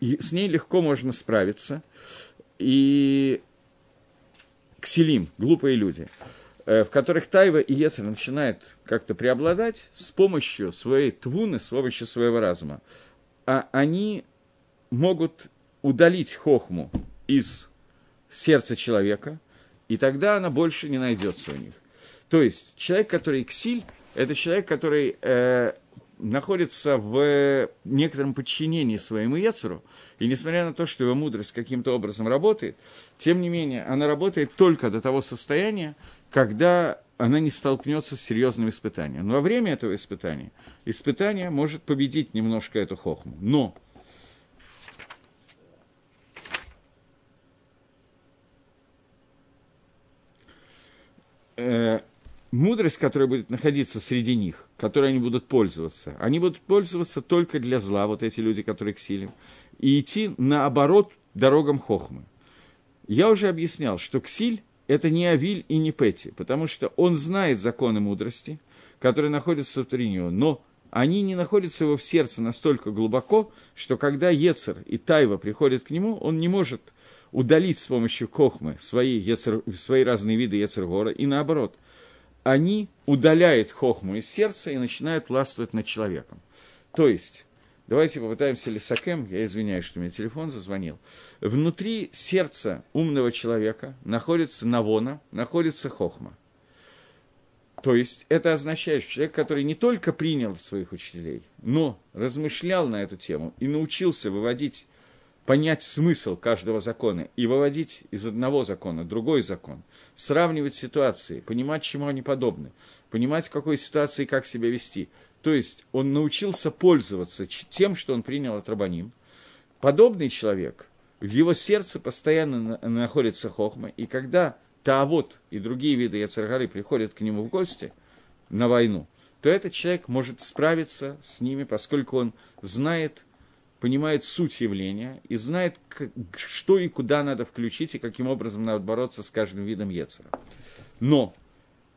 с ней легко можно справиться, и кселим, глупые люди – Э, в которых Тайва и Ецер начинает как-то преобладать с помощью своей твуны, с помощью своего разума, а они могут удалить хохму из сердца человека, и тогда она больше не найдется у них. То есть человек, который ксиль, это человек, который э, находится в некотором подчинении своему Ецеру, и несмотря на то, что его мудрость каким-то образом работает, тем не менее, она работает только до того состояния, когда она не столкнется с серьезным испытанием. Но во время этого испытания, испытание может победить немножко эту хохму. Но э, мудрость, которая будет находиться среди них, которой они будут пользоваться, они будут пользоваться только для зла, вот эти люди, которые к силе, и идти наоборот дорогам хохмы. Я уже объяснял, что ксиль – это не Авиль и не Пети, потому что он знает законы мудрости, которые находятся внутри него, но они не находятся его в сердце настолько глубоко, что когда Ецер и Тайва приходят к нему, он не может удалить с помощью Кохмы свои, ецер, свои разные виды Ецергора, и наоборот – они удаляют хохму из сердца и начинают властвовать над человеком. То есть, Давайте попытаемся лисакем, я извиняюсь, что меня телефон зазвонил. Внутри сердца умного человека находится навона, находится хохма. То есть это означает, что человек, который не только принял своих учителей, но размышлял на эту тему и научился выводить, понять смысл каждого закона и выводить из одного закона другой закон, сравнивать ситуации, понимать, чему они подобны, понимать, в какой ситуации как себя вести. То есть он научился пользоваться тем, что он принял от Рабаним. Подобный человек, в его сердце постоянно находится хохма, и когда Таавот и другие виды Яцергары приходят к нему в гости на войну, то этот человек может справиться с ними, поскольку он знает, понимает суть явления и знает, что и куда надо включить, и каким образом надо бороться с каждым видом Ецера. Но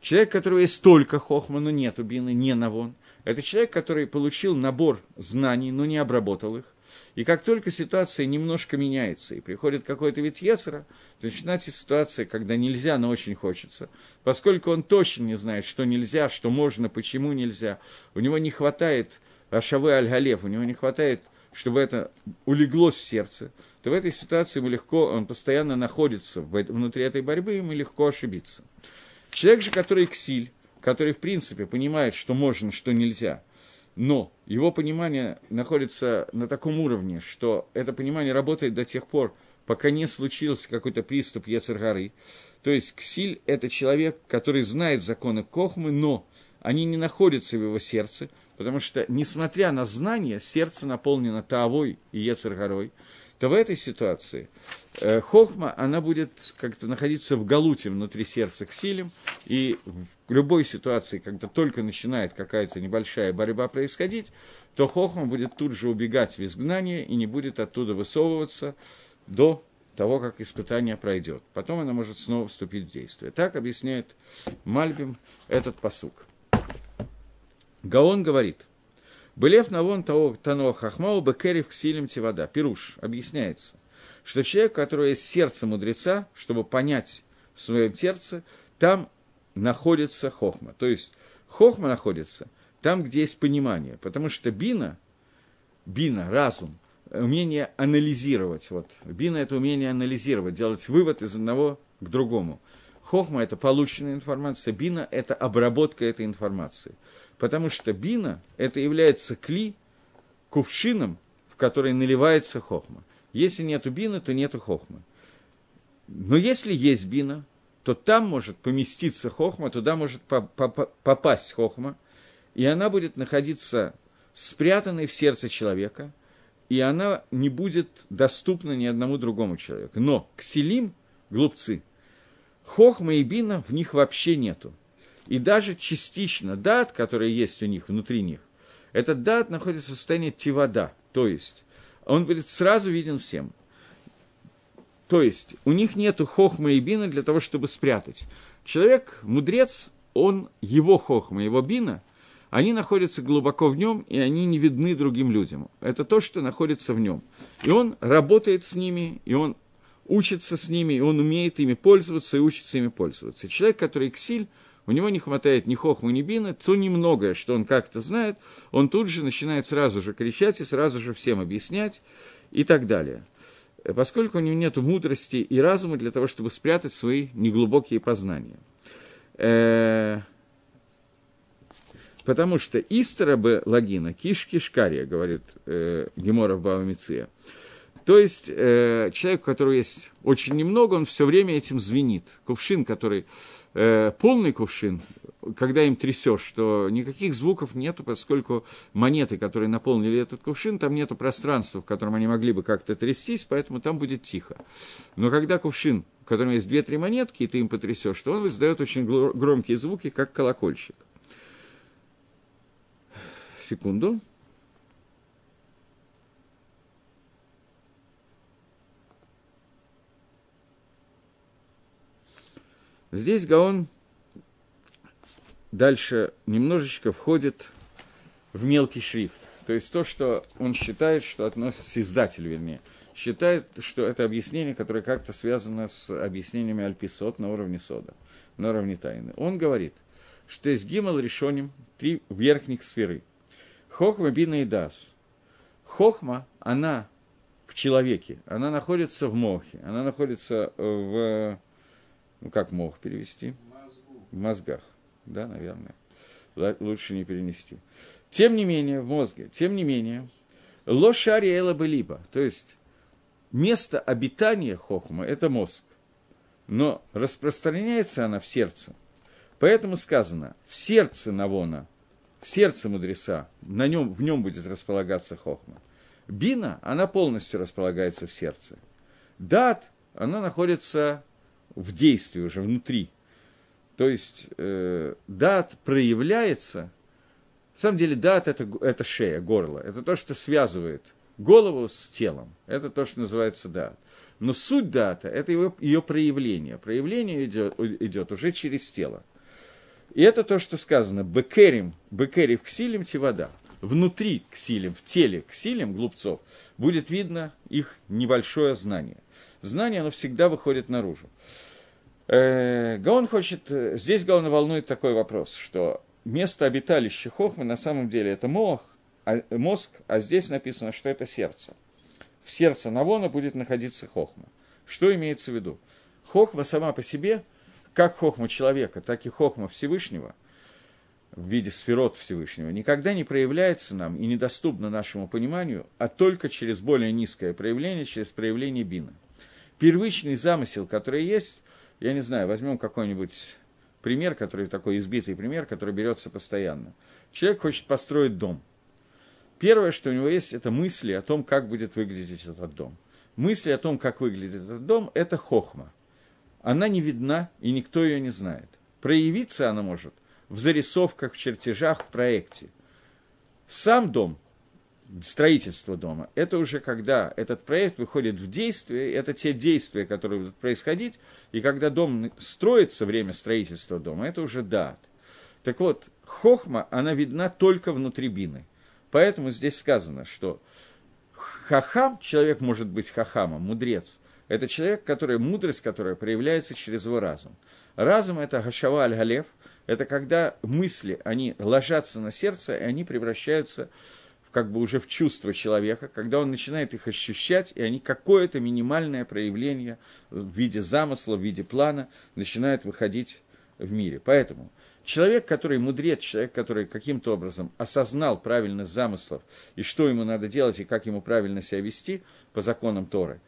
человек, которого есть только хохма, но нет бины, не навон, это человек, который получил набор знаний, но не обработал их, и как только ситуация немножко меняется, и приходит какой-то вид Ецера, то начинается ситуация, когда нельзя, но очень хочется. Поскольку он точно не знает, что нельзя, что можно, почему нельзя, у него не хватает Ашавы Аль-Галев, у него не хватает, чтобы это улеглось в сердце, то в этой ситуации ему легко, он постоянно находится внутри этой борьбы, ему легко ошибиться. Человек же, который ксиль, который, в принципе, понимает, что можно, что нельзя – но его понимание находится на таком уровне, что это понимание работает до тех пор, пока не случился какой-то приступ Ецергары. То есть Ксиль – это человек, который знает законы Кохмы, но они не находятся в его сердце, потому что, несмотря на знание, сердце наполнено Таовой и Ецергарой, то в этой ситуации э, хохма, она будет как-то находиться в галуте внутри сердца к силем, и в любой ситуации, когда только начинает какая-то небольшая борьба происходить, то хохма будет тут же убегать в изгнание и не будет оттуда высовываться до того, как испытание пройдет. Потом она может снова вступить в действие. Так объясняет Мальбим этот посук. Гаон говорит – Былев навон того таного хахмау бекерев ксилем тивада. Пируш объясняется, что человек, у которого есть сердце мудреца, чтобы понять в своем сердце, там находится хохма. То есть хохма находится там, где есть понимание. Потому что бина, бина, разум, умение анализировать. Вот. Бина – это умение анализировать, делать вывод из одного к другому. Хохма – это полученная информация, бина – это обработка этой информации – потому что бина – это является кли, кувшином, в который наливается хохма. Если нету бина, то нету хохмы. Но если есть бина, то там может поместиться хохма, туда может попасть хохма, и она будет находиться спрятанной в сердце человека, и она не будет доступна ни одному другому человеку. Но кселим, глупцы, хохма и бина в них вообще нету – и даже частично дат, который есть у них внутри них, этот дат находится в состоянии тивада, то есть он будет сразу виден всем. То есть у них нет хохма и бина для того, чтобы спрятать. Человек, мудрец, он, его хохма, его бина, они находятся глубоко в нем, и они не видны другим людям. Это то, что находится в нем. И он работает с ними, и он учится с ними, и он умеет ими пользоваться, и учится ими пользоваться. Человек, который ксиль, у него не хватает ни хохмы, ни бина, то немногое, что он как-то знает, он тут же начинает сразу же кричать и сразу же всем объяснять и так далее. Поскольку у него нет мудрости и разума для того, чтобы спрятать свои неглубокие познания. Э, потому что истера бы лагина, киш кишкария, говорит э, Гемора в Бавамиция. То есть э, человек, у которого есть очень немного, он все время этим звенит. Кувшин, который э, полный кувшин, когда им трясешь, что никаких звуков нету, поскольку монеты, которые наполнили этот кувшин, там нету пространства, в котором они могли бы как-то трястись, поэтому там будет тихо. Но когда кувшин, в котором есть две-три монетки, и ты им потрясешь, то он издает очень громкие звуки, как колокольчик. Секунду. Здесь Гаон дальше немножечко входит в мелкий шрифт. То есть то, что он считает, что относится издатель, вернее, считает, что это объяснение, которое как-то связано с объяснениями Альписот на уровне Сода, на уровне тайны. Он говорит, что есть гимал решением три верхних сферы. Хохма, бина и дас. Хохма, она в человеке, она находится в мохе, она находится в... Ну, как мох перевести? В мозгах, да, наверное. Лучше не перенести. Тем не менее, в мозге, тем не менее, лошари эла бы либо, то есть место обитания хохма – это мозг, но распространяется она в сердце. Поэтому сказано, в сердце Навона, в сердце мудреца, на нем, в нем будет располагаться хохма. Бина, она полностью располагается в сердце. Дат, она находится в действии уже внутри. То есть э, дат проявляется. На самом деле дат это, это шея, горло. Это то, что связывает голову с телом. Это то, что называется дат. Но суть дата – это его, ее проявление. Проявление идет, идет уже через тело. И это то, что сказано «бекерим, бекерив ксилим тивада» внутри ксилем, в теле ксилем глупцов, будет видно их небольшое знание. Знание, оно всегда выходит наружу. Э, Гаон хочет, здесь Гаона волнует такой вопрос, что место обиталища Хохмы на самом деле это мозг, а, мозг, а здесь написано, что это сердце. В сердце Навона будет находиться Хохма. Что имеется в виду? Хохма сама по себе, как Хохма человека, так и Хохма Всевышнего – в виде сферот Всевышнего никогда не проявляется нам и недоступно нашему пониманию, а только через более низкое проявление, через проявление бина. Первичный замысел, который есть, я не знаю, возьмем какой-нибудь пример, который такой избитый пример, который берется постоянно. Человек хочет построить дом. Первое, что у него есть, это мысли о том, как будет выглядеть этот дом. Мысли о том, как выглядит этот дом, это хохма. Она не видна, и никто ее не знает. Проявиться она может в зарисовках, в чертежах, в проекте. Сам дом, строительство дома, это уже когда этот проект выходит в действие, это те действия, которые будут происходить, и когда дом строится, время строительства дома, это уже дат. Так вот, хохма, она видна только внутри бины. Поэтому здесь сказано, что хахам, человек может быть хахамом, мудрец, это человек, который, мудрость, которая проявляется через его разум. Разум – это гашава аль-галев – это когда мысли, они ложатся на сердце, и они превращаются в, как бы уже в чувство человека, когда он начинает их ощущать, и они какое-то минимальное проявление в виде замысла, в виде плана начинают выходить в мире. Поэтому человек, который мудрец, человек, который каким-то образом осознал правильность замыслов и что ему надо делать и как ему правильно себя вести по законам Торы,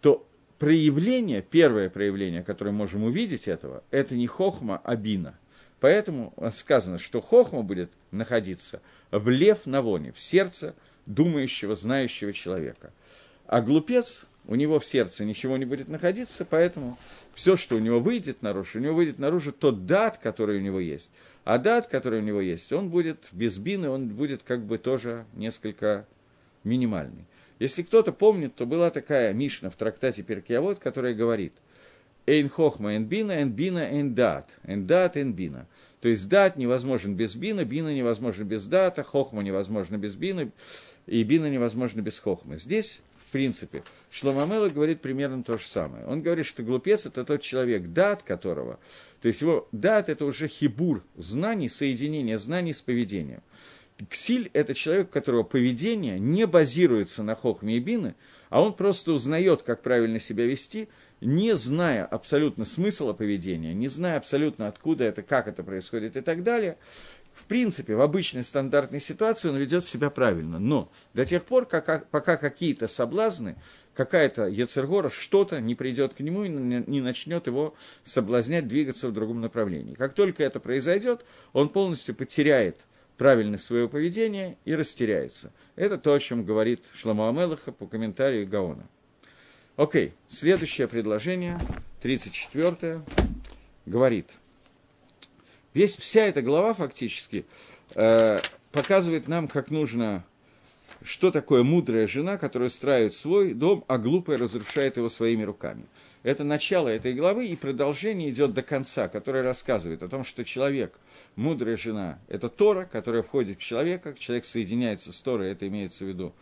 то проявление, первое проявление, которое можем увидеть этого, это не хохма, а бина. Поэтому сказано, что хохма будет находиться в лев навоне, в сердце думающего, знающего человека. А глупец, у него в сердце ничего не будет находиться, поэтому все, что у него выйдет наружу, у него выйдет наружу тот дат, который у него есть. А дат, который у него есть, он будет без бины, он будет как бы тоже несколько минимальный. Если кто-то помнит, то была такая Мишна в трактате Перкиавод, которая говорит – Эйн хохма эйн бина, эйн бина эйн дат. Эйн дат эйн бина. То есть дат невозможен без бина, бина невозможно без дата, хохма невозможно без бина, и бина невозможно без хохмы. Здесь, в принципе, Шломамела говорит примерно то же самое. Он говорит, что глупец – это тот человек, дат которого, то есть его дат – это уже хибур знаний, соединение знаний с поведением. Ксиль – это человек, у которого поведение не базируется на хохме и бины, а он просто узнает, как правильно себя вести – не зная абсолютно смысла поведения, не зная абсолютно откуда это, как это происходит и так далее, в принципе, в обычной стандартной ситуации он ведет себя правильно. Но до тех пор, как, пока какие-то соблазны, какая-то Ецергора, что-то не придет к нему и не начнет его соблазнять, двигаться в другом направлении. Как только это произойдет, он полностью потеряет правильность своего поведения и растеряется. Это то, о чем говорит Шламу Амелаха по комментарию Гаона. Окей, следующее предложение, 34 говорит. Весь, вся эта глава фактически э, показывает нам, как нужно, что такое мудрая жена, которая строит свой дом, а глупая разрушает его своими руками. Это начало этой главы, и продолжение идет до конца, которое рассказывает о том, что человек, мудрая жена, это Тора, которая входит в человека, человек соединяется с Торой, это имеется в виду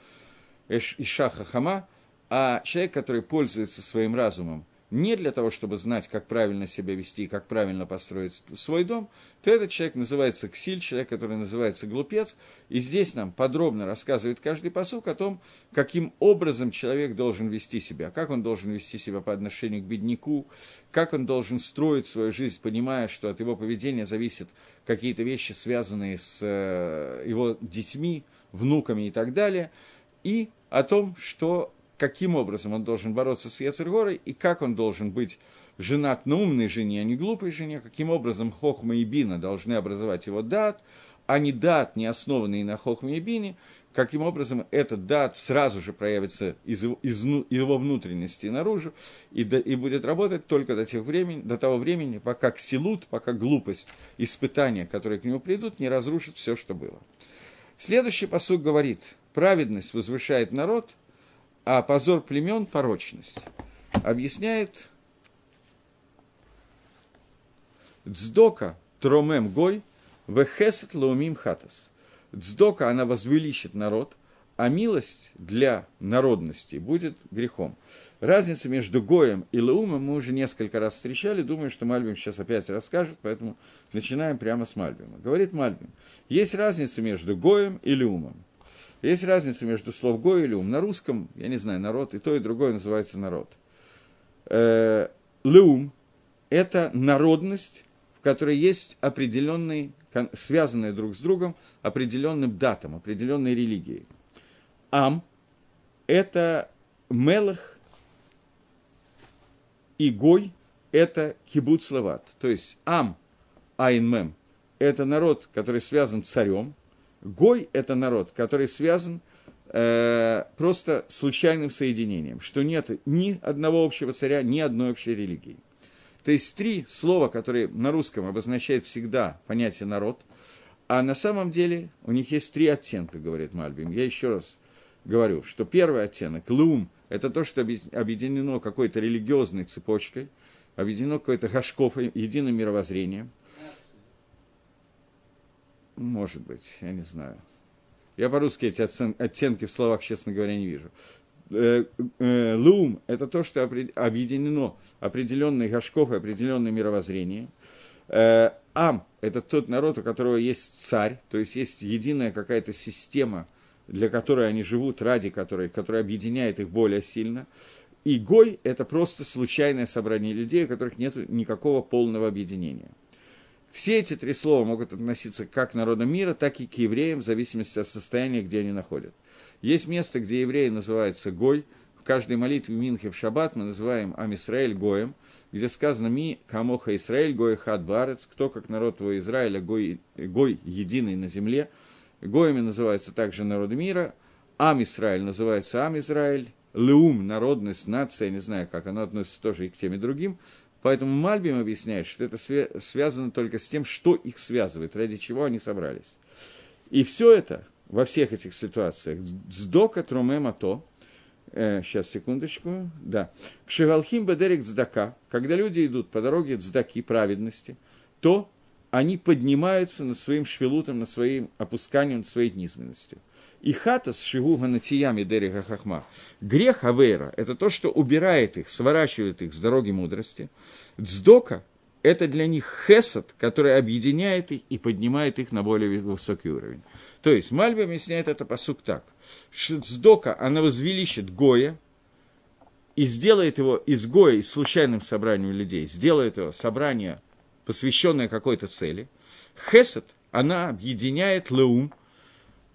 Иша Хахама, а человек, который пользуется своим разумом, не для того, чтобы знать, как правильно себя вести, как правильно построить свой дом, то этот человек называется ксиль, человек, который называется глупец. И здесь нам подробно рассказывает каждый посук о том, каким образом человек должен вести себя, как он должен вести себя по отношению к бедняку, как он должен строить свою жизнь, понимая, что от его поведения зависят какие-то вещи, связанные с э, его детьми, внуками и так далее, и о том, что каким образом он должен бороться с Яцергорой и как он должен быть женат на умной жене, а не глупой жене, каким образом Хохма и Бина должны образовать его дат, а не дат, не основанный на Хохме и Бине, каким образом этот дат сразу же проявится из, из его внутренности наружу и, до, и будет работать только до, тех времени, до того времени, пока ксилут, пока глупость, испытания, которые к нему придут, не разрушит все, что было. Следующий посуд говорит, праведность возвышает народ, а позор племен – порочность. Объясняет Дздока тромем гой вехесет лаумим хатас. Дздока, она возвеличит народ, а милость для народности будет грехом. Разница между Гоем и Лаумом мы уже несколько раз встречали, думаю, что Мальбим сейчас опять расскажет, поэтому начинаем прямо с Мальбима. Говорит Мальбим, есть разница между Гоем и Леумом. Есть разница между слов «го» и «люм». На русском, я не знаю, народ, и то, и другое называется народ. Э, «Леум» – это народность, в которой есть определенные, связанные друг с другом, определенным датом, определенной религией. «Ам» – это «мелах» и «гой» – это кибуц лават. То есть «ам» – «айн это народ, который связан с царем, Гой – это народ, который связан э, просто случайным соединением, что нет ни одного общего царя, ни одной общей религии. То есть три слова, которые на русском обозначают всегда понятие «народ», а на самом деле у них есть три оттенка, говорит Мальбим. Я еще раз говорю, что первый оттенок – лум – это то, что объединено какой-то религиозной цепочкой, объединено какой-то гашков, единым мировоззрением – может быть, я не знаю. Я по-русски эти оттенки в словах, честно говоря, не вижу. Э, э, лум – это то, что объединено определенной Гашков и определенное мировоззрение. Э, ам – это тот народ, у которого есть царь, то есть есть единая какая-то система, для которой они живут, ради которой, которая объединяет их более сильно. И Гой – это просто случайное собрание людей, у которых нет никакого полного объединения. Все эти три слова могут относиться как к народам мира, так и к евреям, в зависимости от состояния, где они находят. Есть место, где евреи называются Гой. В каждой молитве Минхе в Шаббат мы называем Амисраэль Гоем, где сказано «Ми камоха Исраэль Гой хад барец», кто как народ твой Израиля, Гой, Гой единый на земле. Гоями называется также народы мира, Ам Исраэль называется Ам Израиль, Леум, народность, нация, не знаю, как оно относится тоже и к тем другим, Поэтому Мальбим объясняет, что это связано только с тем, что их связывает, ради чего они собрались. И все это во всех этих ситуациях, сдока трумема то, э, сейчас, секундочку, да, к шевалхим бедерик цдака, когда люди идут по дороге цдаки, праведности, то они поднимаются над своим швелутом, над своим опусканием, над своей низменностью. И хата с шигуга натиями дерега хахма. Грех авейра – это то, что убирает их, сворачивает их с дороги мудрости. Дздока – это для них хесад, который объединяет их и поднимает их на более высокий уровень. То есть Мальби объясняет это посук так. Дздока, она возвеличит Гоя, и сделает его изгоя, из случайным собранием людей, сделает его собрание, посвященное какой-то цели. Хесед, она объединяет Леум,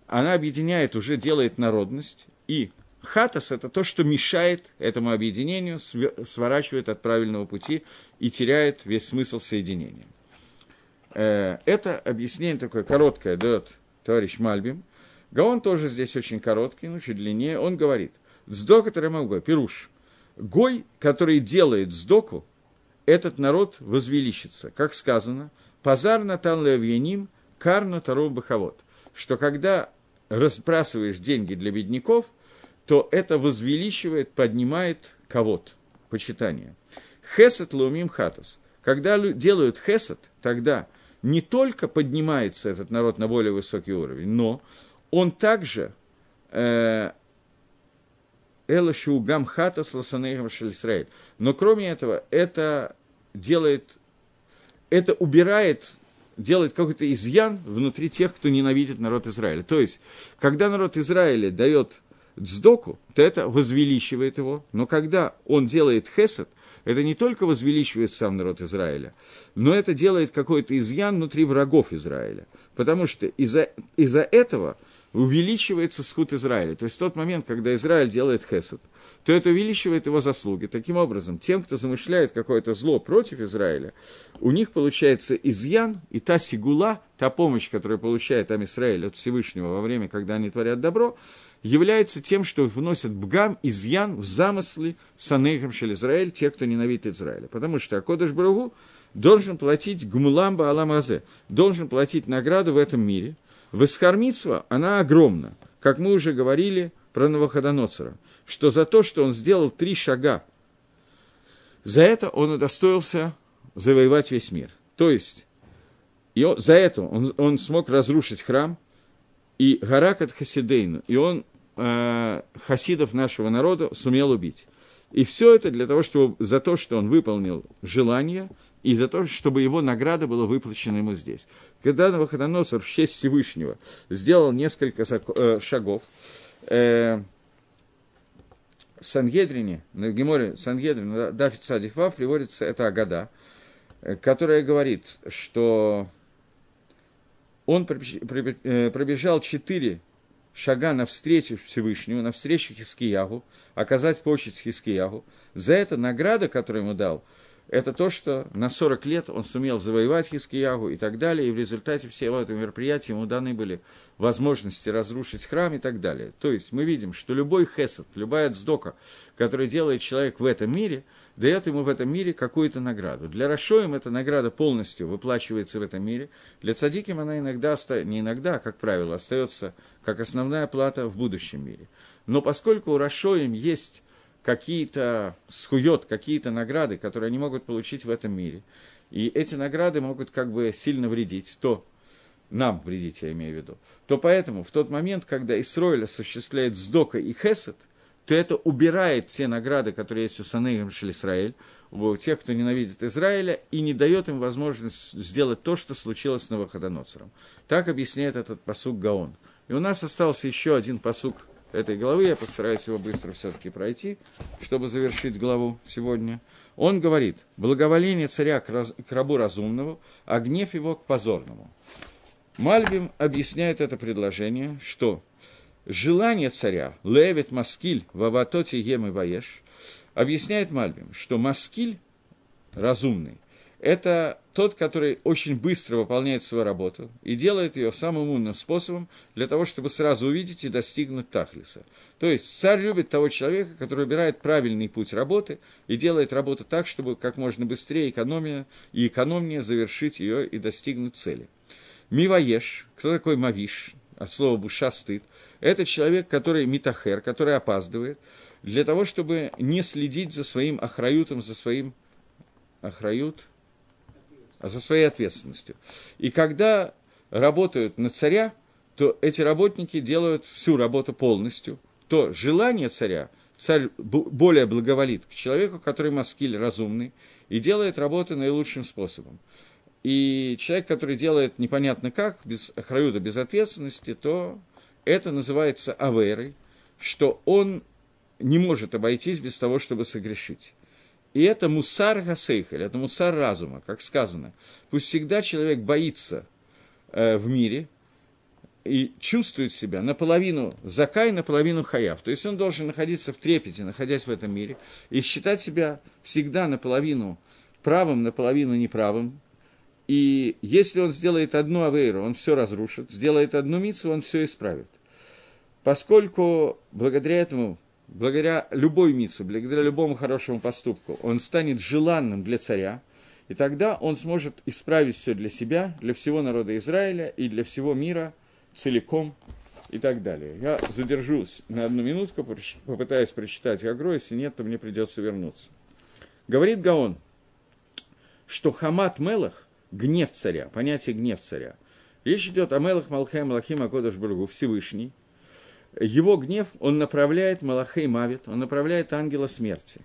она объединяет, уже делает народность, и хатас – это то, что мешает этому объединению, сворачивает от правильного пути и теряет весь смысл соединения. Э, это объяснение такое короткое дает товарищ Мальбим. Гаон тоже здесь очень короткий, но чуть длиннее. Он говорит, «Сдока Тарамауга, Пируш, Гой, который делает сдоку, этот народ возвеличится. Как сказано, «Пазар натан левьяним, карну тару бахавот», что когда разбрасываешь деньги для бедняков, то это возвеличивает, поднимает кого-то, почитание. Хесед лумим хатас. Когда делают хесед, тогда не только поднимается этот народ на более высокий уровень, но он также э, Элашу Гамхата с Лосанейхом Шельсраэль. Но кроме этого, это делает, это убирает, делает какой-то изъян внутри тех, кто ненавидит народ Израиля. То есть, когда народ Израиля дает дздоку, то это возвеличивает его, но когда он делает хесед, это не только возвеличивает сам народ Израиля, но это делает какой-то изъян внутри врагов Израиля. Потому что из-за из этого увеличивается сход Израиля. То есть в тот момент, когда Израиль делает хесед, то это увеличивает его заслуги. Таким образом, тем, кто замышляет какое-то зло против Израиля, у них получается изъян, и та сигула, та помощь, которую получает там Израиль от Всевышнего во время, когда они творят добро, является тем, что вносят бгам, изъян в замыслы Санейхам Шелизраэль, те, кто ненавидит Израиля. Потому что Акодыш Брагу должен платить гумламба аламазе, должен платить награду в этом мире – Весхармитсва, она огромна, как мы уже говорили про Новоходоноцера, что за то, что он сделал три шага, за это он удостоился завоевать весь мир. То есть, и за это он, он смог разрушить храм, и Гаракат Хасидейну, и он э, хасидов нашего народа сумел убить. И все это для того, чтобы, за то, что он выполнил желание – и за то, чтобы его награда была выплачена ему здесь. Когда Навуходоносор в честь Всевышнего сделал несколько э, шагов, э, в Сангедрине, на Геморе Сангедрин, Дафит Садихва приводится эта Агада, э, которая говорит, что он э, пробежал четыре шага навстречу Всевышнему, навстречу Хискиягу, оказать почесть Хискиягу. За это награда, которую ему дал – это то, что на 40 лет он сумел завоевать Хискиягу и так далее, и в результате всего этого мероприятия ему даны были возможности разрушить храм и так далее. То есть мы видим, что любой хесед, любая цдока, который делает человек в этом мире, дает ему в этом мире какую-то награду. Для Рашоем эта награда полностью выплачивается в этом мире, для Цадиким она иногда, не иногда, а как правило, остается как основная плата в будущем мире. Но поскольку у Рашоем есть какие-то схует, какие-то награды, которые они могут получить в этом мире. И эти награды могут как бы сильно вредить, то нам вредить, я имею в виду, то поэтому в тот момент, когда Исроиль осуществляет сдока и хесед, то это убирает все награды, которые есть у Санеем Шелисраэль, у тех, кто ненавидит Израиля, и не дает им возможность сделать то, что случилось с Новоходоноцером. Так объясняет этот посук Гаон. И у нас остался еще один посук этой главы, я постараюсь его быстро все-таки пройти, чтобы завершить главу сегодня. Он говорит, благоволение царя к, раз, к рабу разумному, а гнев его к позорному. Мальбим объясняет это предложение, что желание царя, левит маскиль в аватоте ем и ваеш, объясняет Мальбим, что маскиль разумный, это тот, который очень быстро выполняет свою работу и делает ее самым умным способом для того, чтобы сразу увидеть и достигнуть Тахлиса. То есть царь любит того человека, который выбирает правильный путь работы и делает работу так, чтобы как можно быстрее экономия, и экономнее завершить ее и достигнуть цели. Миваеш, кто такой Мавиш, от слова буша стыд, это человек, который митахер, который опаздывает, для того, чтобы не следить за своим охраютом, за своим охрают, а за своей ответственностью. И когда работают на царя, то эти работники делают всю работу полностью, то желание царя, царь более благоволит к человеку, который маскиль разумный, и делает работу наилучшим способом. И человек, который делает непонятно как, без охраюда, без ответственности, то это называется аверой, что он не может обойтись без того, чтобы согрешить. И это мусар гасейхель, это мусар разума, как сказано. Пусть всегда человек боится э, в мире и чувствует себя наполовину закай, наполовину хаяв. То есть он должен находиться в трепете, находясь в этом мире, и считать себя всегда наполовину правым, наполовину неправым. И если он сделает одну авейру, он все разрушит, сделает одну мицу, он все исправит. Поскольку благодаря этому благодаря любой мицу, благодаря любому хорошему поступку, он станет желанным для царя, и тогда он сможет исправить все для себя, для всего народа Израиля и для всего мира целиком и так далее. Я задержусь на одну минутку, попытаюсь прочитать Агро, если нет, то мне придется вернуться. Говорит Гаон, что Хамат Мелах – гнев царя, понятие гнев царя. Речь идет о Мелах Малхай Малахим Акодаш Бургу, Всевышний – его гнев, он направляет Малахей Мавит, он направляет ангела смерти.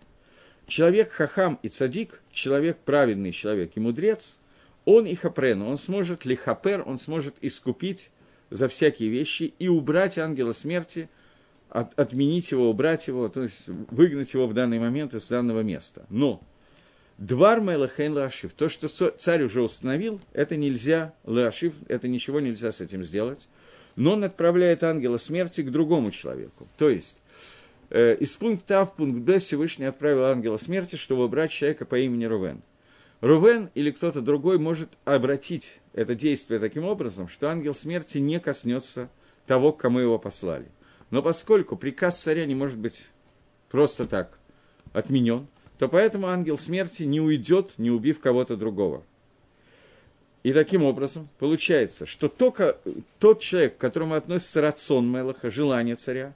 Человек хахам и цадик, человек праведный человек и мудрец, он и хапрену, он сможет лихапер, он сможет искупить за всякие вещи и убрать ангела смерти, от, отменить его, убрать его, то есть выгнать его в данный момент из данного места. Но Двар Мелахейн Лашив, то, что царь уже установил, это нельзя, Лашив, это ничего нельзя с этим сделать но он отправляет ангела смерти к другому человеку. То есть, э, из пункта А в пункт Б Всевышний отправил ангела смерти, чтобы убрать человека по имени Рувен. Рувен или кто-то другой может обратить это действие таким образом, что ангел смерти не коснется того, к кому его послали. Но поскольку приказ царя не может быть просто так отменен, то поэтому ангел смерти не уйдет, не убив кого-то другого. И таким образом получается, что только тот человек, к которому относится рацион Мелаха, желание царя,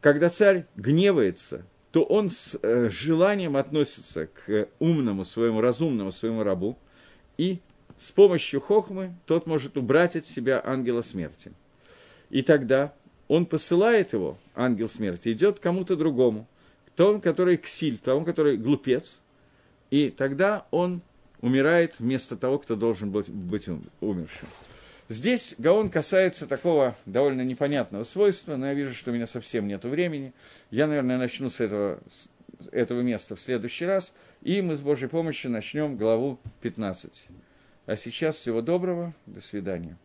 когда царь гневается, то он с э, желанием относится к умному своему, разумному своему рабу, и с помощью хохмы тот может убрать от себя ангела смерти. И тогда он посылает его, ангел смерти, идет кому-то другому, к тому, который ксиль, тому, который глупец, и тогда он умирает вместо того, кто должен быть, быть умершим. Здесь Гаон касается такого довольно непонятного свойства, но я вижу, что у меня совсем нет времени. Я, наверное, начну с этого, с этого места в следующий раз, и мы с Божьей помощью начнем главу 15. А сейчас всего доброго, до свидания.